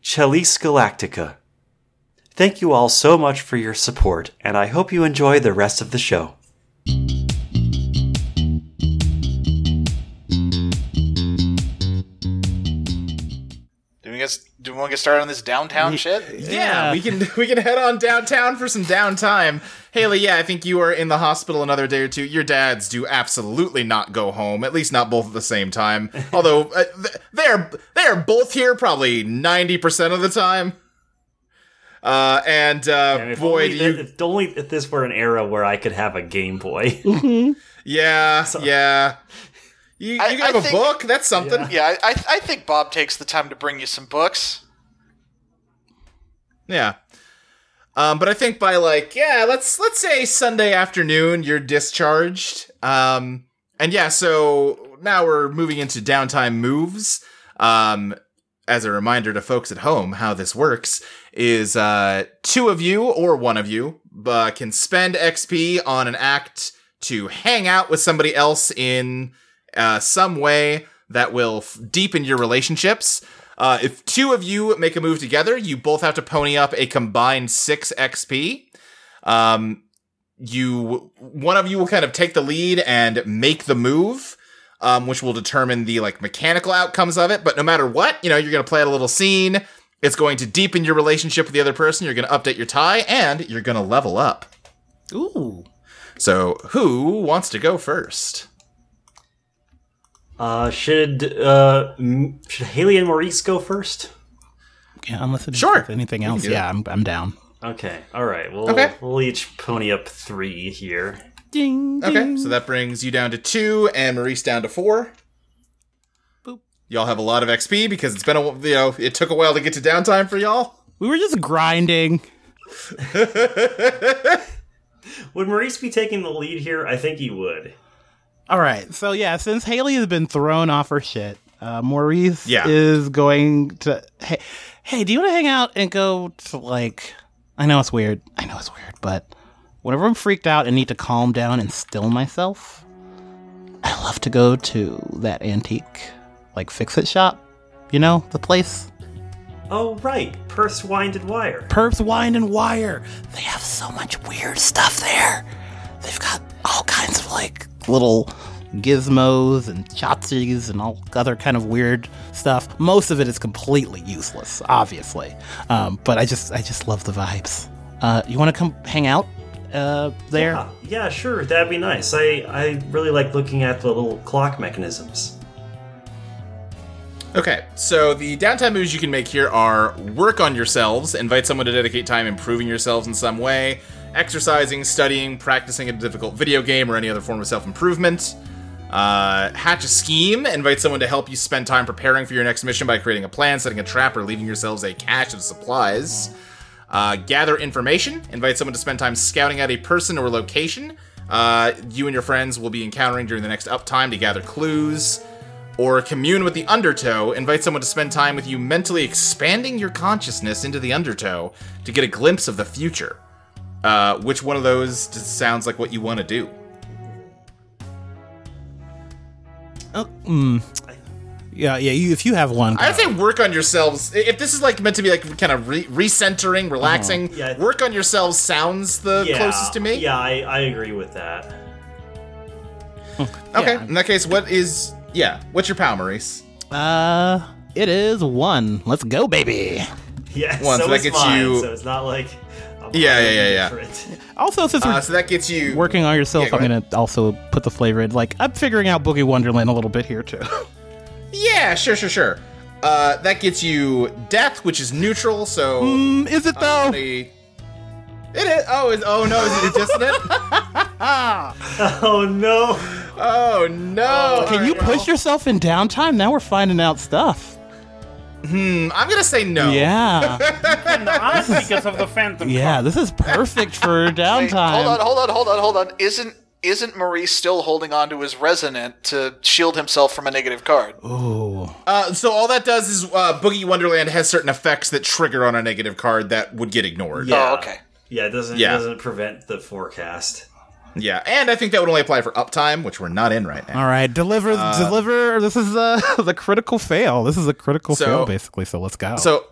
Chalice Galactica. Thank you all so much for your support, and I hope you enjoy the rest of the show. do we get do we want to get started on this downtown shit? Yeah, we can we can head on downtown for some downtime. Haley, yeah, I think you are in the hospital another day or two. Your dads do absolutely not go home, at least not both at the same time. Although uh, they are they are both here probably ninety percent of the time. Uh, and uh, And if boy, only, do you if only if this were an era where I could have a Game Boy. yeah yeah. You, you I- have I a think- book. That's something. Yeah, I, I I think Bob takes the time to bring you some books. Yeah. Um, but I think by like, yeah, let's let's say Sunday afternoon, you're discharged. Um, and yeah, so now we're moving into downtime moves. Um, as a reminder to folks at home, how this works is uh, two of you or one of you uh, can spend XP on an act to hang out with somebody else in uh, some way that will f- deepen your relationships. Uh, if two of you make a move together, you both have to pony up a combined six XP. Um, you one of you will kind of take the lead and make the move, um, which will determine the like mechanical outcomes of it. But no matter what, you know, you're gonna play a little scene. It's going to deepen your relationship with the other person. You're gonna update your tie, and you're gonna level up. Ooh. So, who wants to go first? Uh, should uh, m- should Haley and Maurice go first? Yeah, unless it's Sure. anything else. Yeah, I'm, I'm down. Okay, all right. We'll Okay. we'll each pony up three here. Ding, Okay, ding. so that brings you down to two, and Maurice down to four. Boop. Y'all have a lot of XP because it's been a you know it took a while to get to downtime for y'all. we were just grinding. Would Maurice be taking the lead here? I think he would. All right. So yeah, since Haley has been thrown off her shit, uh, Maurice Yeah. is going to. Hey, hey, do you want to hang out and go to like? I know it's weird. I know it's weird, but whenever I'm freaked out and need to calm down and still myself, I love to go to that antique, like fix it shop. You know the place. Oh right, Perth's Wind and Wire. Perps Wine and Wire. They have so much weird stuff there. They've got all kinds of like little gizmos and tchotchkes and all other kind of weird stuff. Most of it is completely useless, obviously. Um, but I just I just love the vibes. Uh, you want to come hang out uh, there? Yeah, yeah, sure, that'd be nice. I I really like looking at the little clock mechanisms. Okay, so the downtime moves you can make here are work on yourselves, invite someone to dedicate time improving yourselves in some way, exercising, studying, practicing a difficult video game, or any other form of self improvement. Uh, hatch a scheme, invite someone to help you spend time preparing for your next mission by creating a plan, setting a trap, or leaving yourselves a cache of supplies. Uh, gather information, invite someone to spend time scouting out a person or location uh, you and your friends will be encountering during the next uptime to gather clues or commune with the undertow, invite someone to spend time with you mentally expanding your consciousness into the undertow to get a glimpse of the future. Uh, which one of those sounds like what you want to do? Oh, mm. Yeah, yeah. You, if you have one, I'd say work on yourselves. If this is like meant to be like kind of re- recentering, relaxing, Yeah. work on yourselves sounds the yeah, closest to me. Yeah, I, I agree with that. Okay. Yeah. In that case, what is yeah? What's your power, Maurice? uh, it is one. Let's go, baby. Yeah, One, so, so that is gets mine, you- So it's not like. I'm Yeah, yeah, yeah, yeah. Also, since we're Uh, so that gets you working on yourself, Yeah, go I'm ahead. gonna also put the flavor in. Like I'm figuring out Boogie Wonderland a little bit here too. Yeah, sure, sure, sure. Uh, that gets you death, which is neutral. So mm, is it though? it is. Oh, is, oh no, is it a dissonant? Oh no! oh no. Can you push yourself in downtime? Now we're finding out stuff. Hmm, I'm gonna say no. Yeah, Not because of the Phantom. yeah. This is perfect for Wait, downtime. hold on, hold on, hold on, hold on. Isn't isn't Maurice still holding on to his resonant to shield himself from a negative card? Ooh. Uh, so all that does is uh, Boogie Wonderland has certain effects that trigger on a negative card that would get ignored. Yeah. Oh, okay. Yeah, it doesn't Yeah. it doesn't prevent the forecast. Yeah, and I think that would only apply for uptime, which we're not in right now. All right, deliver, deliver. This is uh, the critical fail. This is a critical So- fail, basically. So let's go. So,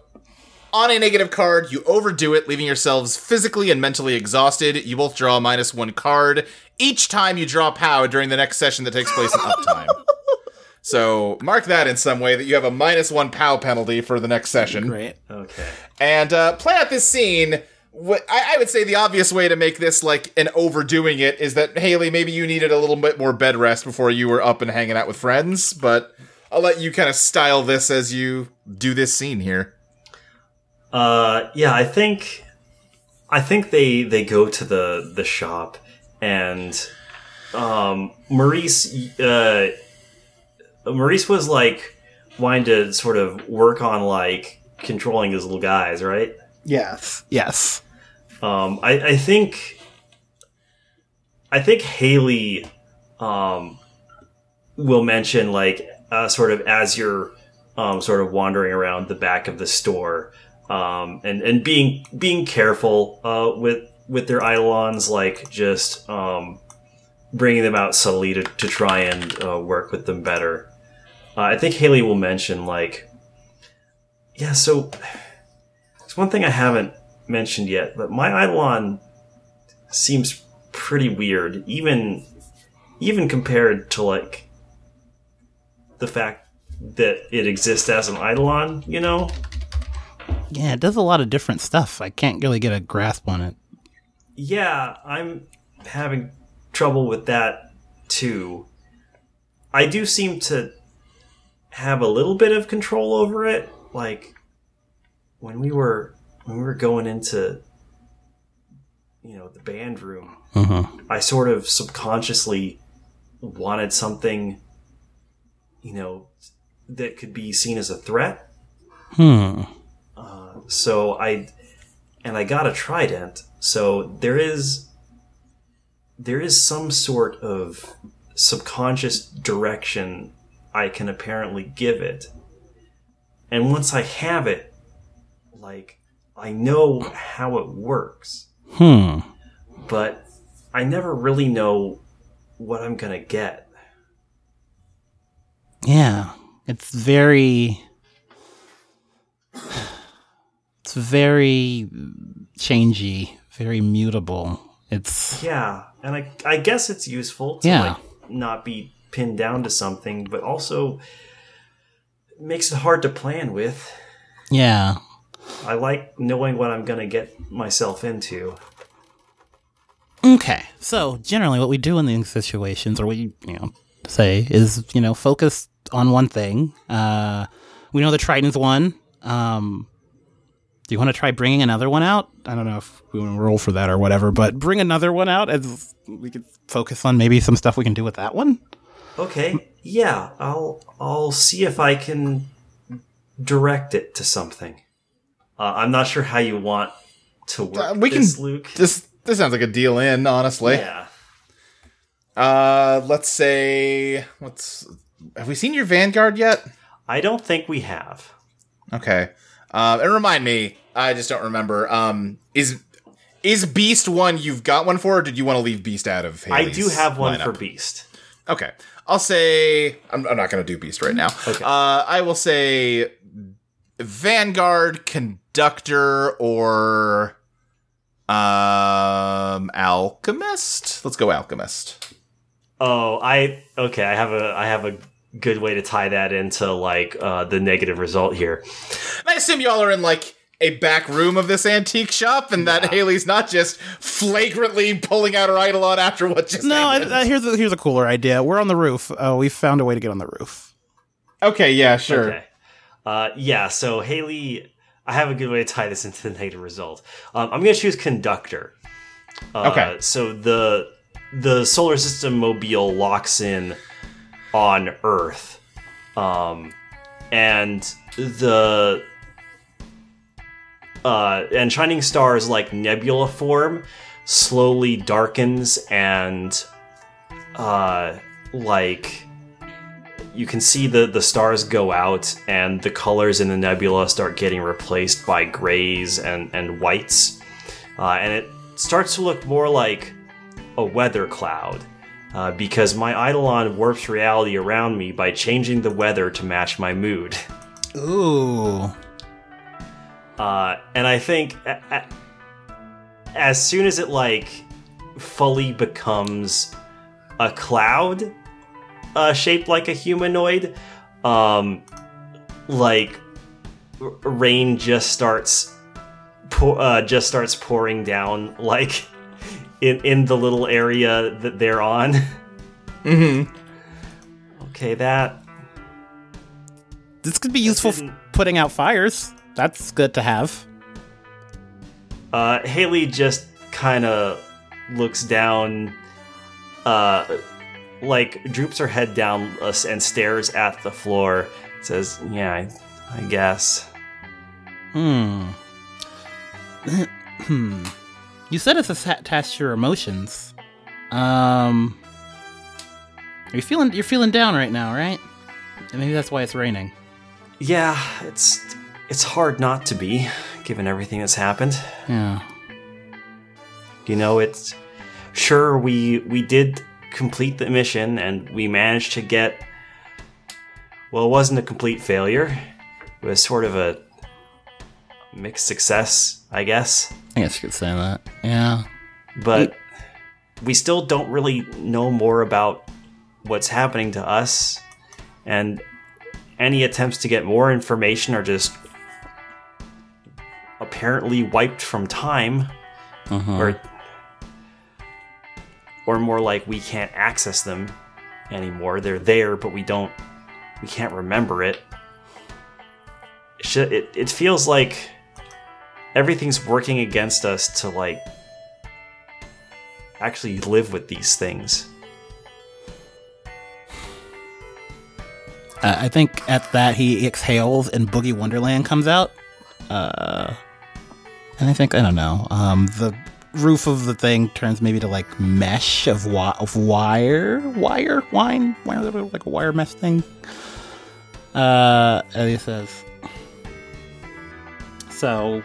on a negative card, you overdo it, leaving yourselves physically and mentally exhausted. You both draw a minus one card each time you draw POW during the next session that takes place in uptime. So, mark that in some way that you have a minus one POW penalty for the next session. great. Okay. And uh, play out this scene. What I, I would say the obvious way to make this like an overdoing it is that Haley, maybe you needed a little bit more bed rest before you were up and hanging out with friends. But I'll let you kind of style this as you do this scene here. Uh, yeah, I think, I think they they go to the the shop, and um, Maurice, uh, Maurice was like wanting to sort of work on like controlling his little guys, right? Yes. Yes. Um, I, I think, I think Haley, um, will mention like uh, sort of as you're um, sort of wandering around the back of the store, um, and and being being careful uh, with with their eidolons, like just um, bringing them out subtly to, to try and uh, work with them better. Uh, I think Haley will mention like, yeah. So it's one thing I haven't mentioned yet, but my eidolon seems pretty weird, even even compared to like the fact that it exists as an eidolon. You know? Yeah, it does a lot of different stuff. I can't really get a grasp on it. Yeah, I'm having trouble with that too. I do seem to have a little bit of control over it. Like when we were when we were going into you know the band room, I sort of subconsciously wanted something you know that could be seen as a threat. Hmm. So I and I got a trident. So there is there is some sort of subconscious direction I can apparently give it. And once I have it, like I know how it works, Hmm. but I never really know what I'm going to get. Yeah. It's very. It's very changey, very mutable. It's. Yeah, and I I guess it's useful to Yeah. like not be pinned down to something, but also makes it hard to plan with. Yeah. I like knowing what I'm going to get myself into. Okay. So generally, what we do in these situations, or we you know say, is you know focus on one thing. Uh, we know the trident's one. Um, do you want to try bringing another one out? I don't know if we want to roll for that or whatever, but bring another one out as we could focus on maybe some stuff we can do with that one. Okay, yeah, I'll I'll see if I can direct it to something. Uh, I'm not sure how you want to work Uh, we can this, Luke. This this sounds like a deal in, honestly. yeah. Uh, let's say let's. Have we seen your Vanguard yet? I don't think we have. Okay. Um, and remind me, I just don't remember. Um, is is Beast one you've got one for, or did you want to leave Beast out of? I do have one lineup? for Beast. Okay, I'll say I'm, I'm not going to do Beast right now. Okay. Uh, I will say Vanguard, Conductor, or um, Alchemist. Let's go Alchemist. Oh, I okay. I have a I have a good way to tie that into like uh, the negative result here. And I assume y'all are in like a back room of this antique shop, and that Haley's not just flagrantly pulling out her Eidolon after what just No, happened. I, I, here's a, here's a cooler idea. We're on the roof. Uh, we found a way to get on the roof. okay, yeah, sure. Okay. Uh, yeah. So Haley, I have a good way to tie this into the negative result. Um, I'm going to choose conductor. Uh, Okay. So the the solar system mobile locks in on Earth, um, and the uh, and shining stars like nebula form slowly darkens and uh, like you can see the the stars go out and the colors in the nebula start getting replaced by grays and and whites uh, and it starts to look more like a weather cloud uh, because my eidolon warps reality around me by changing the weather to match my mood Ooh. uh, and i think a- a- as soon as it like fully becomes a cloud uh, shaped like a humanoid um like rain just starts pour, uh, just starts pouring down like in in the little area that they're on Mm-hmm. okay that This could be useful for putting out fires. That's good to have. Uh, Haley just kind of looks down, uh, like droops her head down uh, and stares at the floor. Says, "Yeah, I, I guess." Hmm. hmm. You said it's attached to your emotions. Um. You're feeling you're feeling down right now, right? And maybe that's why it's raining. Yeah, it's it's hard not to be, given everything that's happened. Yeah. You know, it's sure we we did complete the mission and we managed to get. Well, it wasn't a complete failure. It was sort of a mixed success, I guess. I guess you could say that. Yeah. but we still don't really know more about what's happening to us and any attempts to get more information are just apparently wiped from time Uh-huh. or or more like we can't access them anymore. They're there, but we don't, we can't remember it. It, it, feels like everything's working against us to like actually live with these things. Uh, I think at that he exhales and Boogie Wonderland comes out. Uh, and I think I don't know. Um, the roof of the thing turns maybe to like mesh of wi- of wire, wire, wine, wire, like a wire mesh thing. Uh, and he says, "So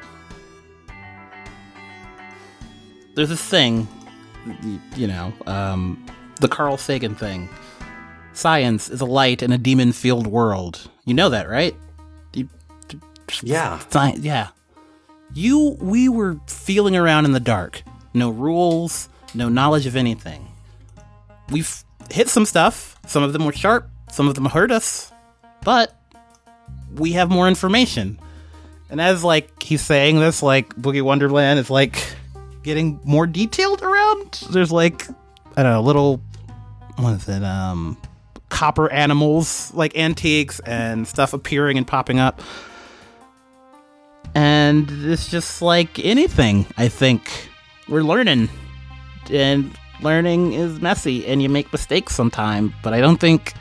there's this thing, you know, um, the Carl Sagan thing." Science is a light in a demon filled world. You know that, right? You, Yeah. Science, yeah. You, we were feeling around in the dark. No rules, no knowledge of anything. We've hit some stuff. Some of them were sharp, some of them hurt us. But we have more information. And as like he's saying this, like Boogie Wonderland is like getting more detailed around. There's like I don't know, little what is it? Um copper animals, like antiques and stuff appearing and popping up. And it's just like anything, I think. We're learning. And learning is messy and you make mistakes sometime, but I don't think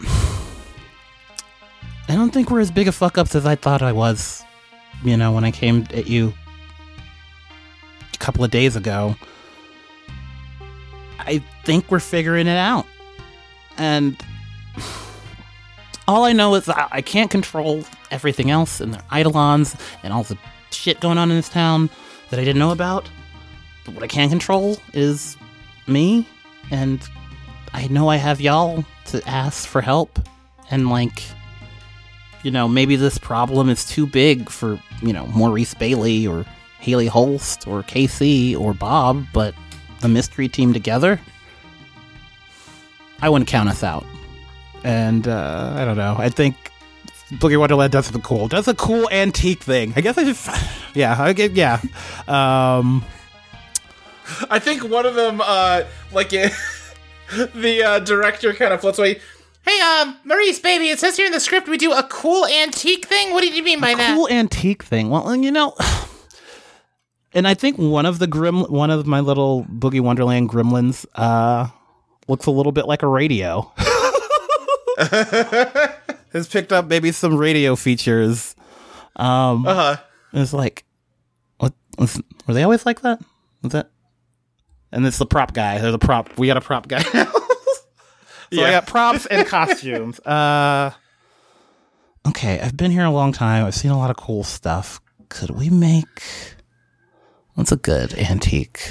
I don't think we're as big a fuck ups as I thought I was. You know, when I came at you a couple of days ago. I think we're figuring it out. And all I know is I, I can't control everything else and their eidolons and all the shit going on in this town that I didn't know about. But what I can control is me, and I know I have y'all to ask for help. And like, you know, maybe this problem is too big for, you know, Maurice Bailey or Haley Holst or KC or Bob, but the mystery team together, I wouldn't count us out. And uh, I don't know. I think Boogie Wonderland does something cool. Does a cool antique thing. I guess I just, yeah, I get, yeah. Um, I think one of them, uh, like it, the uh, director kind of floats away. Hey, um, Maurice, baby, it says here in the script we do a cool antique thing. What did you mean by that? cool antique thing. Well, you know, and I think one of the grim, one of my little Boogie Wonderland gremlins, uh, looks a little bit like a radio. Has picked up maybe some radio features. Um, Uh huh. it's like, what was, were they always like that? Was that? And it's the prop guy. There's a prop. We got a prop guy so I Yeah. got props and costumes. Uh, okay, I've been here a long time. I've seen a lot of cool stuff. Could we make what's a good antique?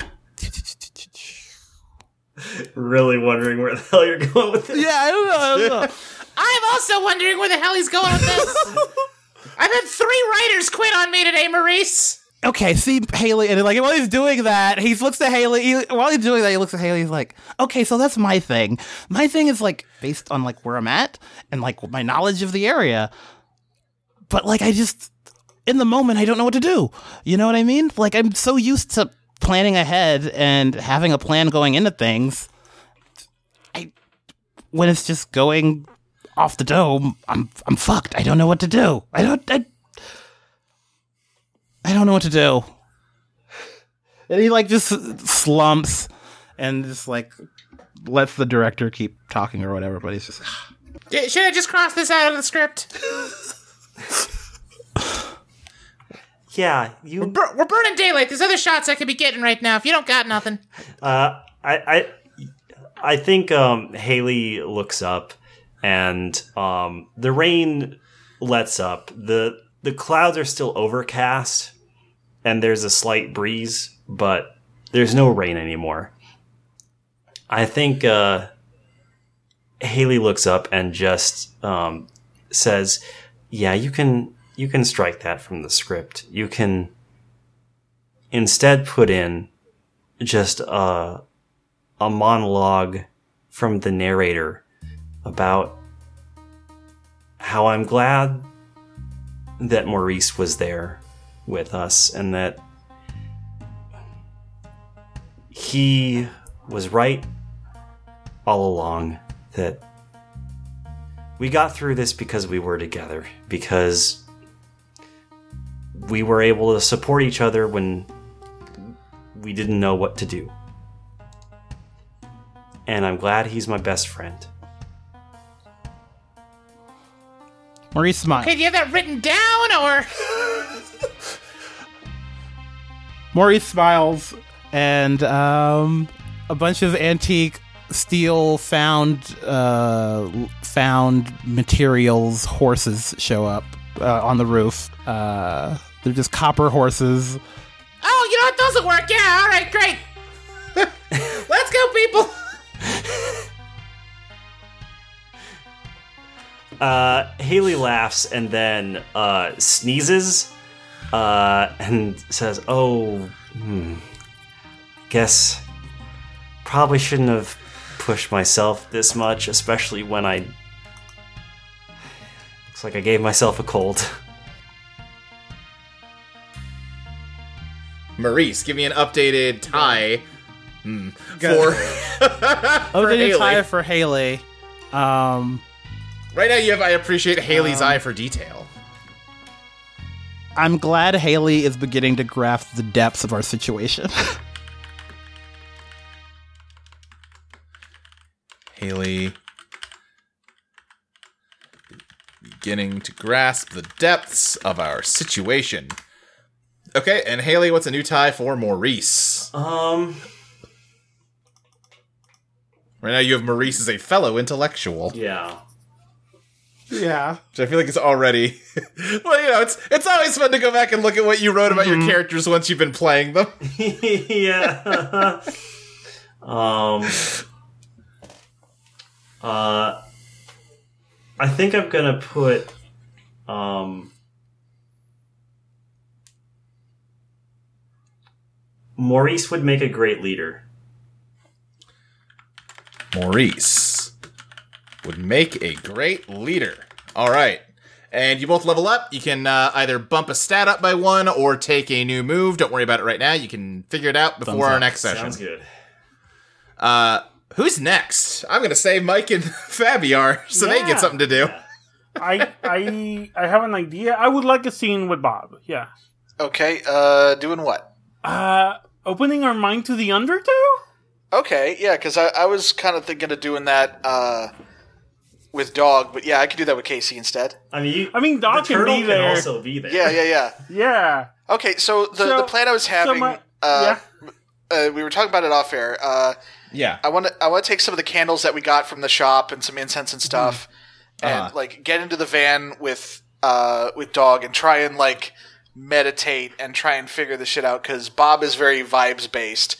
Really wondering where the hell you're going with this. Yeah, I don't know. I don't know. I'm also wondering where the hell he's going with this. I've had three writers quit on me today, Maurice. okay, see Haley, and like while he's doing that, he looks at Haley. He, while he's doing that, he looks at Haley. He's like, "Okay, so that's my thing. My thing is like based on like where I'm at and like my knowledge of the area. But like, I just in the moment, I don't know what to do. You know what I mean? Like, I'm so used to planning ahead and having a plan going into things. I when it's just going off the dome, I'm I'm fucked. I don't know what to do. I don't. I, I don't know what to do. And he like just slumps and just like lets the director keep talking or whatever, but he's just Should I just cross this out of the script? Yeah, you. Bur- we're burning daylight. There's other shots I could be getting right now. If you don't got nothing, Uh, I, I, I think um, Haley looks up, and um, the rain lets up. the The clouds are still overcast, and there's a slight breeze, but there's no rain anymore. I think uh, Haley looks up and just um, says, "Yeah, you can you can strike that from the script. You can instead put in just a a monologue from the narrator about how I'm glad that Maurice was there with us and that he was right all along that we got through this because we were together, because we were able to support each other when we didn't know what to do. And I'm glad he's my best friend. Maurice smiles. Okay, do you have that written down or? Maurice smiles, and um, a bunch of antique steel found uh, found materials horses show up uh, on the roof. Uh, they're just copper horses. Oh, you know what? Those will work. Yeah. All right. Great. Let's go, people. Uh, Haley laughs and then uh, sneezes uh, and says, "Oh, hmm, guess probably shouldn't have pushed myself this much, especially when I looks like I gave myself a cold." Maurice, give me an updated tie. Hmm. Go. For Oh, they did Haley. tie for Haley. Um, right now, you have. I appreciate Haley's Um, eye for detail. I'm glad Haley is beginning to grasp the depths of our situation. Haley beginning to grasp the depths of our situation. Okay, and Haley, what's a new tie for Maurice? Um, Right now, you have Maurice as a fellow intellectual, yeah. Yeah. which I feel like it's already. well, you know, it's it's always fun to go back and look at what you wrote about your characters once you've been playing them. yeah. um. Uh. I think I'm gonna put. Um. Maurice would make a great leader. Maurice would make a great leader. All right. And you both level up. You can uh, either bump a stat up by one or take a new move. Don't worry about it right now. You can figure it out before Thumbs our up. next session. Sounds good. Uh, who's next? I'm gonna say Mike and Fabiar so they Yeah. get something to do. I I I have an idea. I would like a scene with Bob. Yeah. Okay, uh, doing what? Uh, opening our mind to the Undertow. Okay, yeah, because I, I was kind of thinking of doing that uh, with Dog, but yeah, I could do that with Casey instead. I mean, you, I mean, the Doc can turtle be can there. also be there. Yeah, yeah, yeah. Yeah. Okay, so the, So- the plan I was so having, my- uh, uh, we were talking about it off air. Uh, Yeah. I want to I want to take some of the candles that we got from the shop and some incense and stuff, and Uh-huh. like get into the van with uh with dog and try and like meditate and try and figure the shit out because Bob is very vibes based.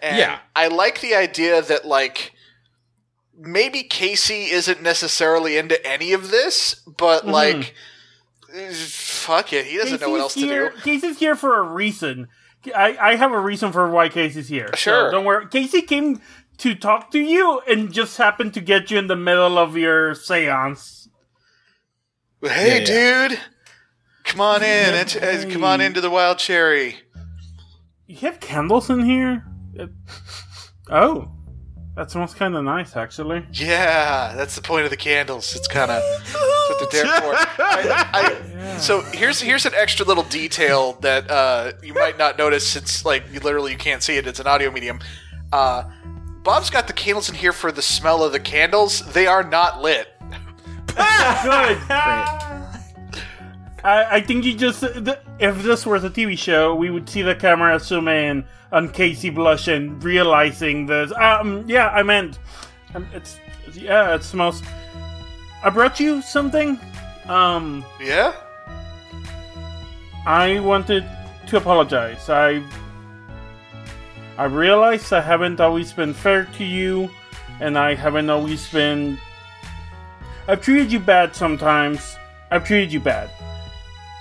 And Yeah. I like the idea that like maybe Casey isn't necessarily into any of this, but like eh, fuck it, he doesn't know what else here, to do. Casey's here for a reason. I, I have a reason for why Casey's here. So Sure. don't worry. Casey came to talk to you and just happened to get you in the middle of your seance. Hey, Yeah, dude, come on in. Ent- uh, come on into the wild cherry. You have candles in here? Oh. That smells kind of nice, actually. Yeah, that's the point of the candles. It's kind of what they're there for. I, I, So here's here's an extra little detail that uh, you might not notice since like you literally you can't see it. It's an audio medium. Uh, Bob's got the candles in here for the smell of the candles. They are not lit. Good. I, I think you just if this was a TV show, we would see the camera zoom in on Casey blush and realizing this. Um, yeah, I meant. Um, it's. Yeah, it smells. I brought you something. Um, Yeah. I wanted to apologize. I. I realize I haven't always been fair to you, and I haven't always been. I've treated you bad sometimes. I've treated you bad.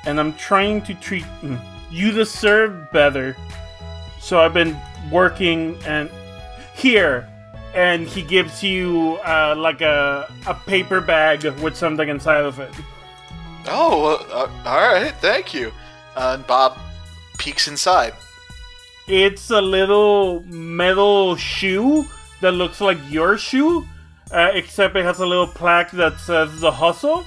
And I'm trying to treat. mm, You deserve better. So I've been working and. Here! And he gives you uh, like a, a paper bag with something inside of it. Oh, uh, all right. Thank you. Uh, and Bob peeks inside. It's a little metal shoe that looks like your shoe, uh, except it has a little plaque that says the hustle,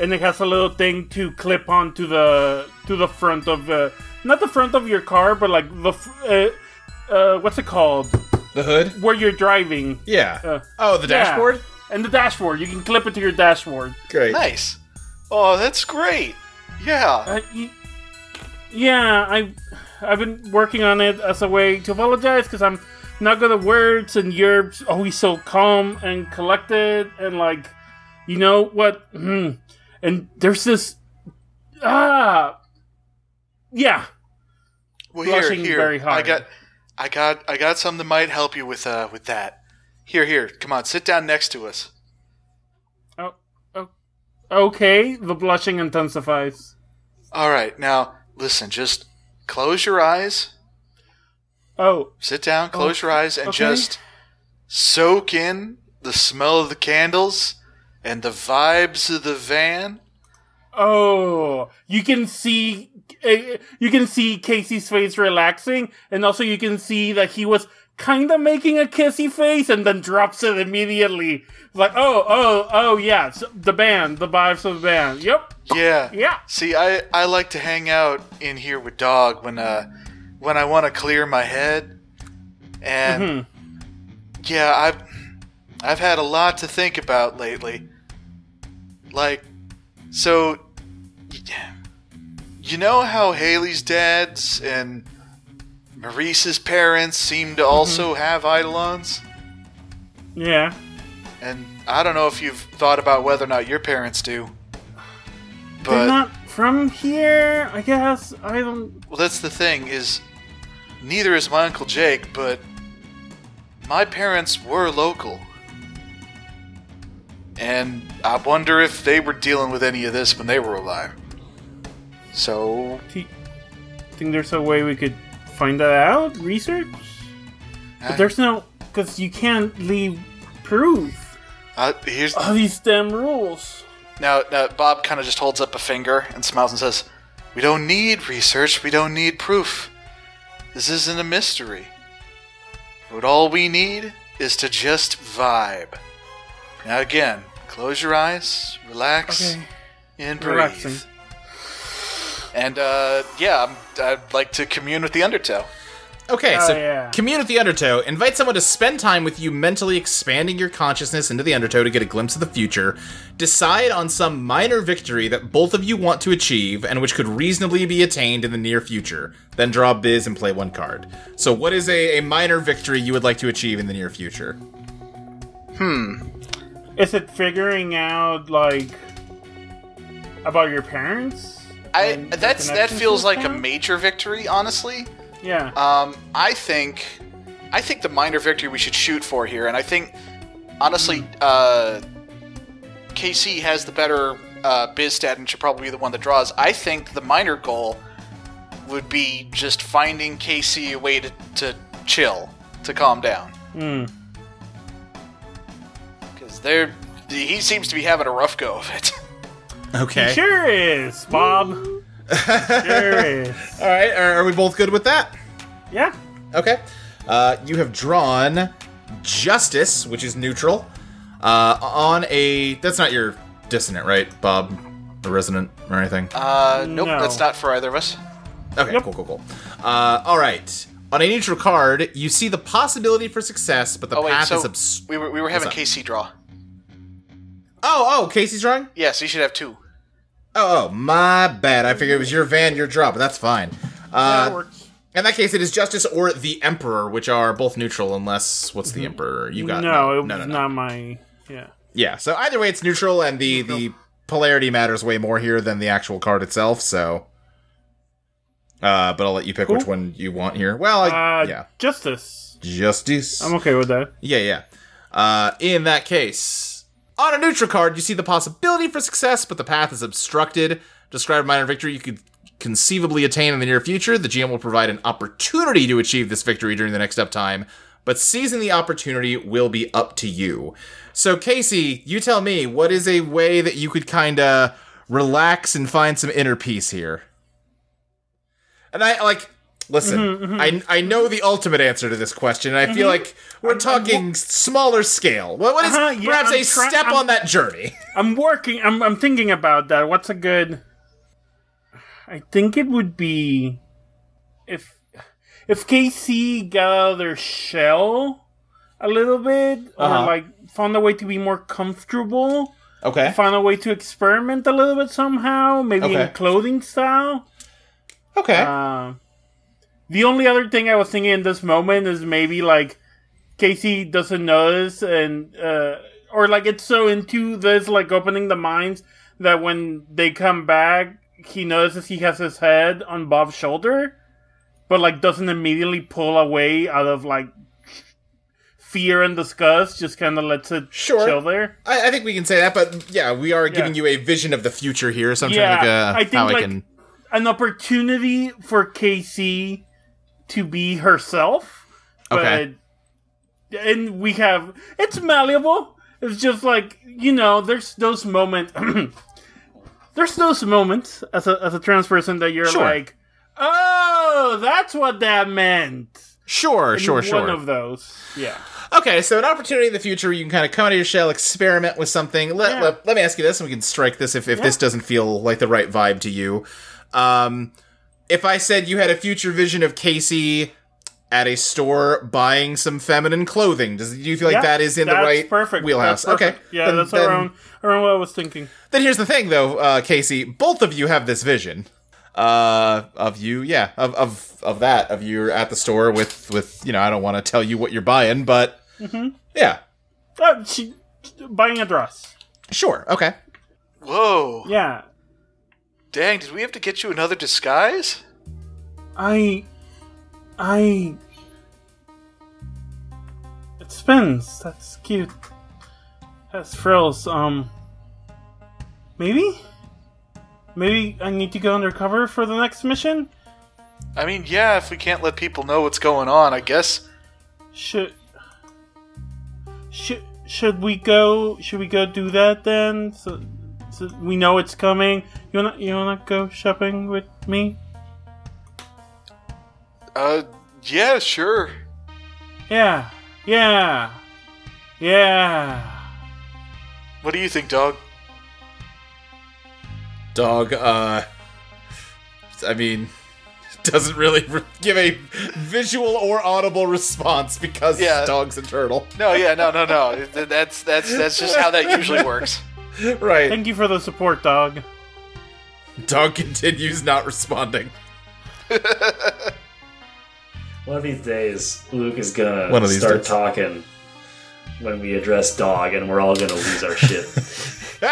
and it has a little thing to clip onto the to the front of the not the front of your car, but like the uh, uh, what's it called The hood? where you're driving. Yeah. Uh, oh, the Yeah. dashboard? And the dashboard, you can clip it to your dashboard. Great. Nice. Oh, that's great. Yeah. Uh, y- yeah, I, I've been working on it as a way to apologize because I'm not good at words, and you're always so calm and collected, and like, you know what? And there's this, ah, yeah, Well, here, here. very hard. I got, I got, I got something that might help you with, uh, with that. Here, here. Come on, sit down next to us. oh, oh, okay. The blushing intensifies. All right. Now, listen. Just close your eyes. Oh, Sit down. Close your eyes and okay. just soak in the smell of the candles and the vibes of the van. Oh, you can see uh, you can see Casey's face relaxing, and also you can see that he was kind of making a kissy face, and then drops it immediately. Like, oh, oh, oh, yeah, so the band, the vibes of the band. Yep, Yeah. yeah. See, I, I like to hang out in here with Dog when uh when I want to clear my head, and Mhm. yeah, I've I've had a lot to think about lately. Like, so you know how Haley's dad's and Maurice's parents seem to mm-hmm. also have eidolons, Yeah. and I don't know if you've thought about whether or not your parents do. They're not from here, I guess. I don't. Well, that's the thing is, neither is my uncle Jake, but my parents were local, and I wonder if they were dealing with any of this when they were alive. So, think there's a way we could find that out? Research? I- But there's no. Because you can't leave proof. uh, here's All these damn rules. now. Now, Bob kind of just holds up a finger and smiles and says, "We don't need research. We don't need proof. This isn't a mystery. What all we need is to just vibe." Now again, close your eyes, relax, Okay. and breathe. Relaxing. And uh, yeah, I'm, I'd like to commune with the Undertow. Okay, Oh, so yeah. commune with the Undertow. Invite someone to spend time with you, mentally expanding your consciousness into the Undertow to get a glimpse of the future. Decide on some minor victory that both of you want to achieve and which could reasonably be attained in the near future. Then draw a biz and play one card. So, what is a, a minor victory you would like to achieve in the near future? Is it figuring out like about your parents? I that's that feels like a major victory, honestly. Yeah. Um, I think, I think the minor victory we should shoot for here, and I think, honestly, uh, KC has the better uh, biz stat and should probably be the one that draws. I think the minor goal would be just finding KC a way to, to chill, to calm down, Hmm. Because they're he seems to be having a rough go of it. Okay. Sure is, Bob. sure is. All right, are, are we both good with that? Yeah. Okay. Uh, you have drawn justice, which is neutral, uh, on a. That's not your dissonant, right, Bob? The resonant or anything? Uh, nope, No. that's not for either of us. Okay, Yep. cool, cool, cool. Uh, all right. On a neutral card, you see the possibility for success, but the Oh wait, path so is obs- we were we were having What's? KC draw. Oh, oh, Casey's drawing. Yeah, so you should have two. Oh, oh, my bad. I figured it was your van, your draw, but that's fine. that Uh, works. in that case, it is justice or the emperor, which are both neutral, unless what's the emperor? You got no, it was no, no, no. not my. Yeah. Yeah, so either way, it's neutral, and the the polarity matters way more here than the actual card itself. So, uh, but I'll let you pick which one you want here. Well, I, Uh, yeah, Justice. justice. I'm okay with that. Yeah, yeah. Uh, in that case, on a neutral card, you see the possibility for success, but the path is obstructed. Describe a minor victory you could conceivably attain in the near future. The GM will provide an opportunity to achieve this victory during the next uptime, but seizing the opportunity will be up to you. So, Casey, you tell me, what is a way that you could kind of relax and find some inner peace here? And I like Listen, I I know the ultimate answer to this question, and I feel like we're talking smaller scale. What, what is Uh-huh, yeah, perhaps I'm a try- step I'm- on that journey? I'm working. I'm I'm thinking about that. What's a good? I think it would be if if KC got out of their shell a little bit, Uh-huh. or like found a way to be more comfortable, Okay. found a way to experiment a little bit somehow, maybe Okay. in clothing style. Okay. Uh, the only other thing I was thinking in this moment is maybe like Casey doesn't notice, and uh, or like it's so into this like opening the minds that when they come back, he notices he has his head on Bob's shoulder, but like doesn't immediately pull away out of like fear and disgust. Just kind of lets it Sure. chill there. I, I think we can say that, but yeah, we are giving you a vision of the future here. So I'm trying to think Yeah, uh, I think, how I like- can. An opportunity for Casey to be herself. Okay. But, and we have it's malleable. It's just like you know, there's those moments. there's those moments as a as a trans person that you're Sure. like, oh, that's what that meant. Sure, sure, One sure. One of those, yeah. Okay, so an opportunity in the future, you can kind of come out of your shell, experiment with something. Let, Yeah. let, let me ask you this, and we can strike this if, if this doesn't feel like the right vibe to you. Um, if I said you had a future vision of Casey at a store buying some feminine clothing, does do you feel like Yeah, that is in the right perfect. wheelhouse? That's perfect. Okay, yeah, then- that's then- around around what I was thinking. Then here's the thing, though, uh, Casey. Both of you have this vision uh, of you, yeah, of, of of that, of you at the store with with you know. I don't want to tell you what you're buying, but Mm-hmm. yeah, Uh, she buying a dress. sure, okay. Whoa. Yeah, Dang, did we have to get you another disguise? I, I. It spins. That's cute. Has frills. Um. Maybe. Maybe I need to go undercover for the next mission. I mean, yeah, if we can't let people know what's going on, I guess. Should. Should should we go? Should we go do that then? So, so we know it's coming. You wanna you wanna go shopping with me? Uh, yeah, sure. Yeah. Yeah. Yeah. What do you think, dog? Dog, uh, I mean, doesn't really re- give a visual or audible response because Yeah. dog's a turtle. No, yeah, no, no, no. Th- That's that's that's just how that usually works. Right. Thank you for the support, dog. Dog continues not responding. One of these days, Luke is gonna One of these start days. talking when we address dog, and we're all gonna lose our shit.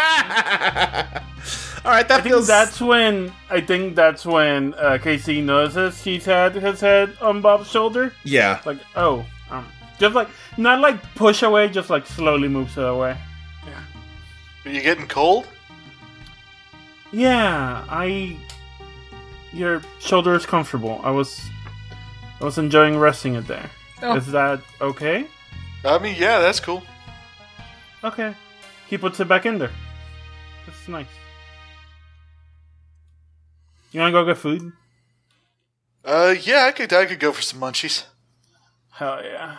All right, that I think feels that's when I think that's when uh, Casey notices he's had his head on Bob's shoulder. yeah. Like, oh, um, just like not like push away, just like slowly moves it away. Are you getting cold? Yeah, I. Your shoulder is comfortable. I was, I was enjoying resting it there. Is Oh. that okay? I mean, yeah, that's cool. Okay. He puts it back in there. That's nice. You wanna go get food? Uh, yeah, I could I could go for some munchies. Hell yeah.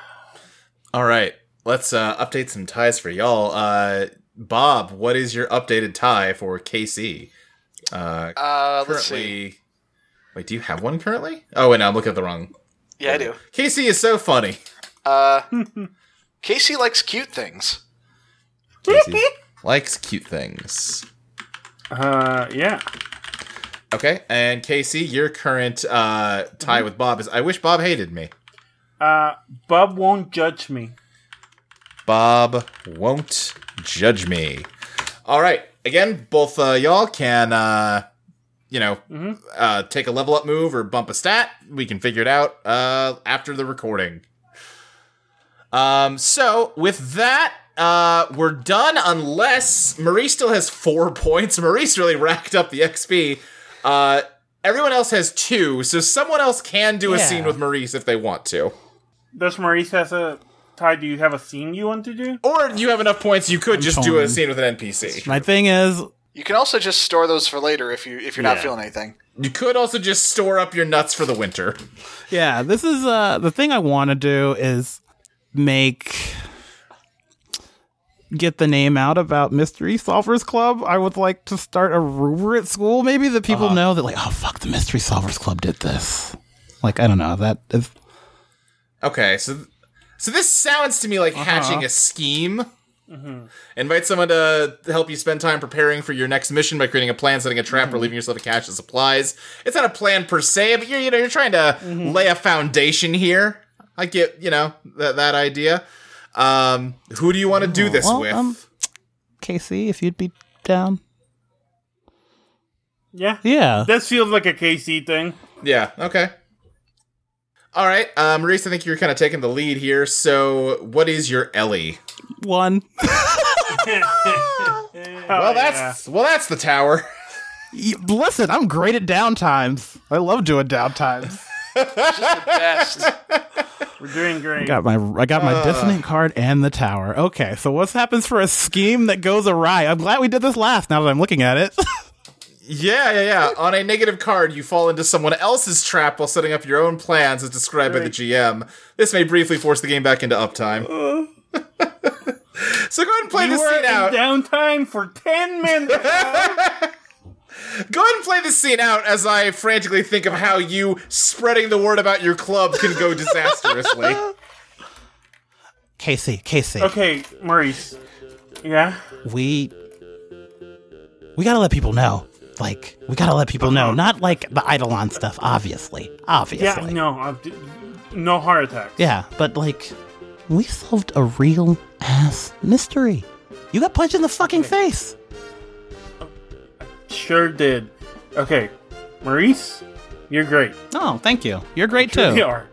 All right, let's uh, update some ties for y'all. Uh, Bob, what is your updated tie for KC? Uh, Uh, let's see. currently, wait, do you have one currently? Oh, wait, no, I'm looking at the wrong. Yeah, I do. KC is so funny. Uh, Casey likes cute things. Casey likes cute things. Uh, yeah. Okay, and Casey, your current uh, tie with Bob is I wish Bob hated me. Uh, Bob won't judge me. Bob won't judge me. All right. Again, both uh, y'all can, uh, you know, uh, take a level up move or bump a stat. We can figure it out uh, after the recording. Um, so with that, uh, we're done unless Marie still has four points. Marie's really racked up the XP. Uh, everyone else has two, so someone else can do a Yeah. scene with Maurice if they want to. Does Maurice has a Ty? Do you have a scene you want to do? Or you have enough points, you could just do a scene with an NPC. My thing is, You can also just store those for later if you if you're not Yeah. feeling anything. You could also just store up your nuts for the winter. Yeah, this is uh the thing I want to do is make get the name out about Mystery Solvers Club. I would like to start a rumor at school, maybe that people know that like, oh fuck, the Mystery Solvers Club did this. Like I don't know that is Okay, so so this sounds to me like hatching a scheme. Invite someone to help you spend time preparing for your next mission by creating a plan, setting a trap, or leaving yourself a cache of supplies. It's not a plan per se, but you're you know you're trying to lay a foundation here. I get you know that that idea. Um, who do you want to do this well, with? um, Casey, if you'd be down. Yeah. Yeah. This feels like a KC thing. Yeah. Okay. All right, uh, Maurice. I think you're kind of taking the lead here. So, what is your Ellie? One. Oh, Well, that's well, that's the tower. Listen, I'm great at downtimes. I love doing downtimes. Best. We're doing great. I got my I got my dissonant card and the tower. Okay, so what happens for a scheme that goes awry? I'm glad we did this last. Now that I'm looking at it, Yeah, yeah, yeah. On a negative card, you fall into someone else's trap while setting up your own plans as described by the GM. This may briefly force the game back into uptime. Uh. so go ahead and play you this were scene in out. downtime for 10 minutes. Go ahead and play this scene out as I frantically think of how you spreading the word about your club can go disastrously. Casey, Casey, okay, Maurice. Yeah? we we gotta let people know. Like we gotta let people know, not like the Eidolon stuff. Obviously, obviously, Yeah, no. uh, d- no heart attack. Yeah, but like, we solved a real ass mystery. You got punched in the fucking face. Sure did. Okay, Maurice, you're great. Oh, thank you. You're great too. You are.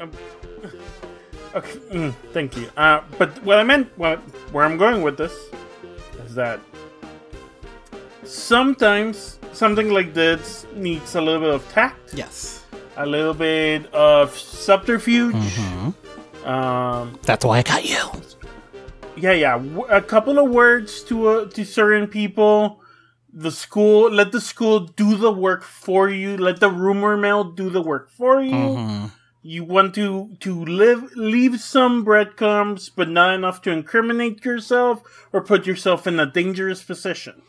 Um, okay, mm, thank you. Uh, but what I meant, what, where I'm going with this, is that sometimes something like this needs a little bit of tact, Yes, a little bit of subterfuge. Mm-hmm. Um, that's why I got you. yeah, yeah, A couple of words to uh, to certain people. The school, let the school do the work for you. Let the rumor mill do the work for you. Mm-hmm. You want to to live leave some breadcrumbs, but not enough to incriminate yourself or put yourself in a dangerous position.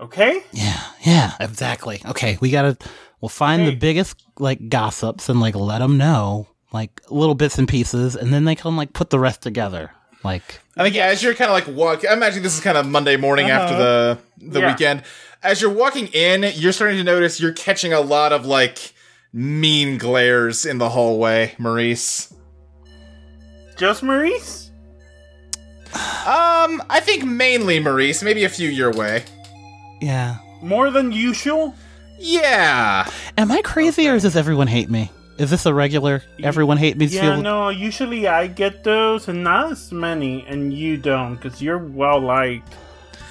Okay? Yeah, yeah, exactly. Okay, we gotta. We'll find the biggest like gossips and like let them know like little bits and pieces, and then they can like put the rest together. Like, I think yeah, as you're kind of like walk, I imagine this is kind of Monday morning after the the Yeah. weekend. As you're walking in, you're starting to notice you're catching a lot of like mean glares in the hallway, Maurice. Just Maurice? Um, I think mainly Maurice, maybe a few your way. Yeah. More than usual? Yeah. Am I crazy or does everyone hate me? Is this a regular everyone hate me Yeah, feel? no, usually I get those and not as many, and you don't, because you're well liked.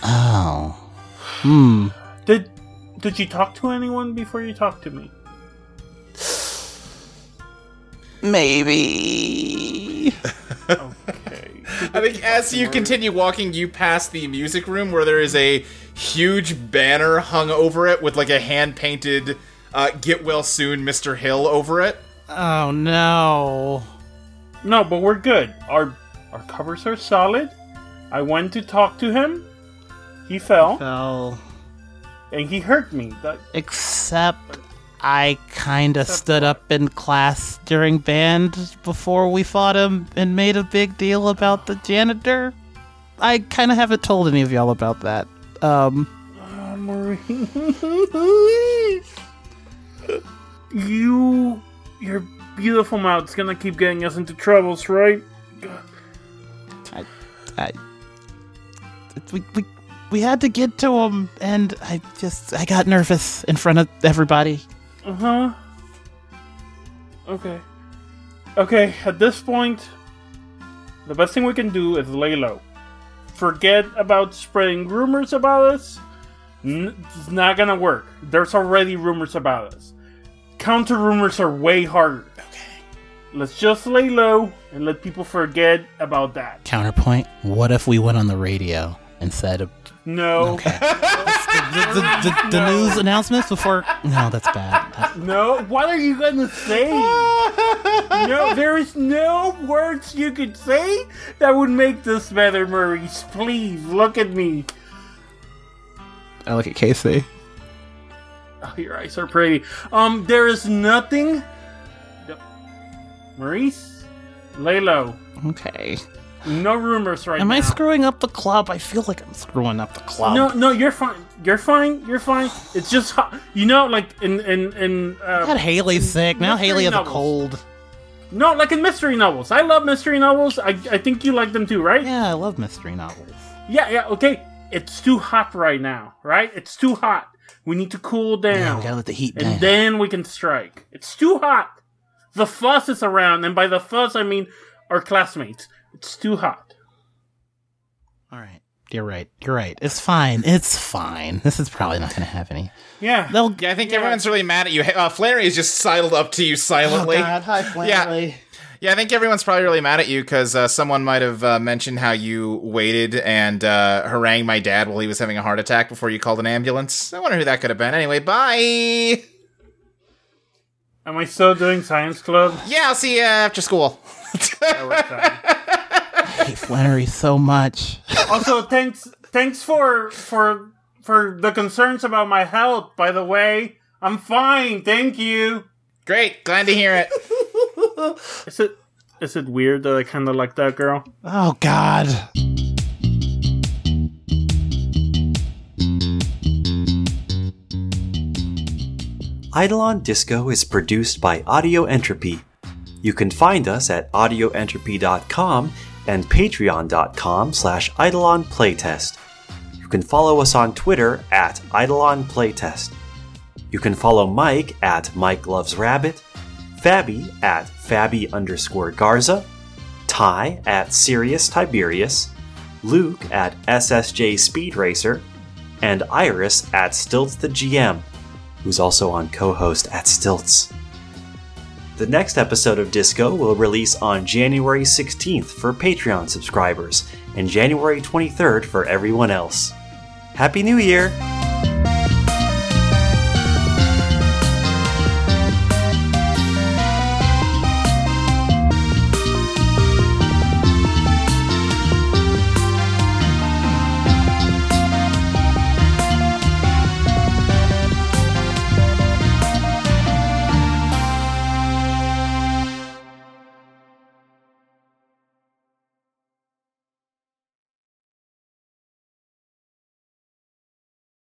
Oh. Hmm. Did did you talk to anyone before you talked to me? Maybe. Okay. I think as you continue walking, you pass the music room where there is a huge banner hung over it with like a hand painted uh, "Get well soon, Mr. Hill" over it. Oh no. No, but we're good. Our our covers are solid. I went to talk to him. He fell Well, and he hurt me. That, except I kinda stood up in class during band before we fought him and made a big deal about the janitor. I kinda haven't told any of y'all about that. Um, you your beautiful mouth's gonna keep getting us into troubles, right? I, I, we, we, we had to get to him, and I just, I got nervous in front of everybody. Uh huh. Okay. Okay, at this point, the best thing we can do is lay low. Forget about spreading rumors about us. N- it's not gonna work. There's already rumors about us. Counter rumors are way harder. Okay. Let's just lay low and let people forget about that. Counterpoint, what if we went on the radio and said, No. okay, let's, the, the, the news announcements before? No, that's bad. No, what are you gonna say? no, there is no words you could say that would make this better, Maurice. Please look at me. I look at Casey. Oh, your eyes are pretty. Um, there is nothing. Maurice, lay low. Okay. No rumors right Am now. Am I screwing up the club? I feel like I'm screwing up the club. No, no, you're fine. You're fine. You're fine. It's just hot. You know, like in in in. Uh, God, Haley's sick. Now Haley has novels. a cold. no, like in mystery novels. I love mystery novels. I I think you like them too, right? Yeah, I love mystery novels. Yeah, yeah. Okay, it's too hot right now, right? It's too hot. We need to cool down. Yeah, we gotta let the heat down. and then we can strike. It's too hot. The fuss is around, and by the fuss I mean our classmates. It's too hot. All right. You're right. You're right. It's fine. It's fine. This is probably not going to have any. Yeah. They'll. Yeah, I think everyone's really mad at you. Hey, Uh, Flannery is just sidled up to you silently. Hi, Flannery. Yeah, I think everyone's probably really mad at you because uh, someone might have uh, mentioned how you waited and uh, harangued my dad while he was having a heart attack before you called an ambulance. I wonder who that could have been. Anyway, bye. Am I still doing science club? Yeah, I'll see you after school. That works out. I hate Flannery so much. also, thanks thanks for for for the concerns about my health. By the way, I'm fine. Thank you. Great, glad to hear it. Is it is it weird that I kind of like that girl? Oh, God. Eidolon Disco is produced by Audio Entropy. You can find us at audioentropy.com and patreon.com slash Eidolon Playtest. You can follow us on Twitter at Eidolon Playtest. You can follow Mike at Mike Loves Rabbit, Fabi at Fabi underscore Garza, Ty at Sirius Tiberius, Luke at SSJ Speed Racer, and Iris at Stilts the GM, who's also on Cohost at Stilts. The next episode of Disco will release on January 16th for Patreon subscribers and January 23rd for everyone else. Happy New Year!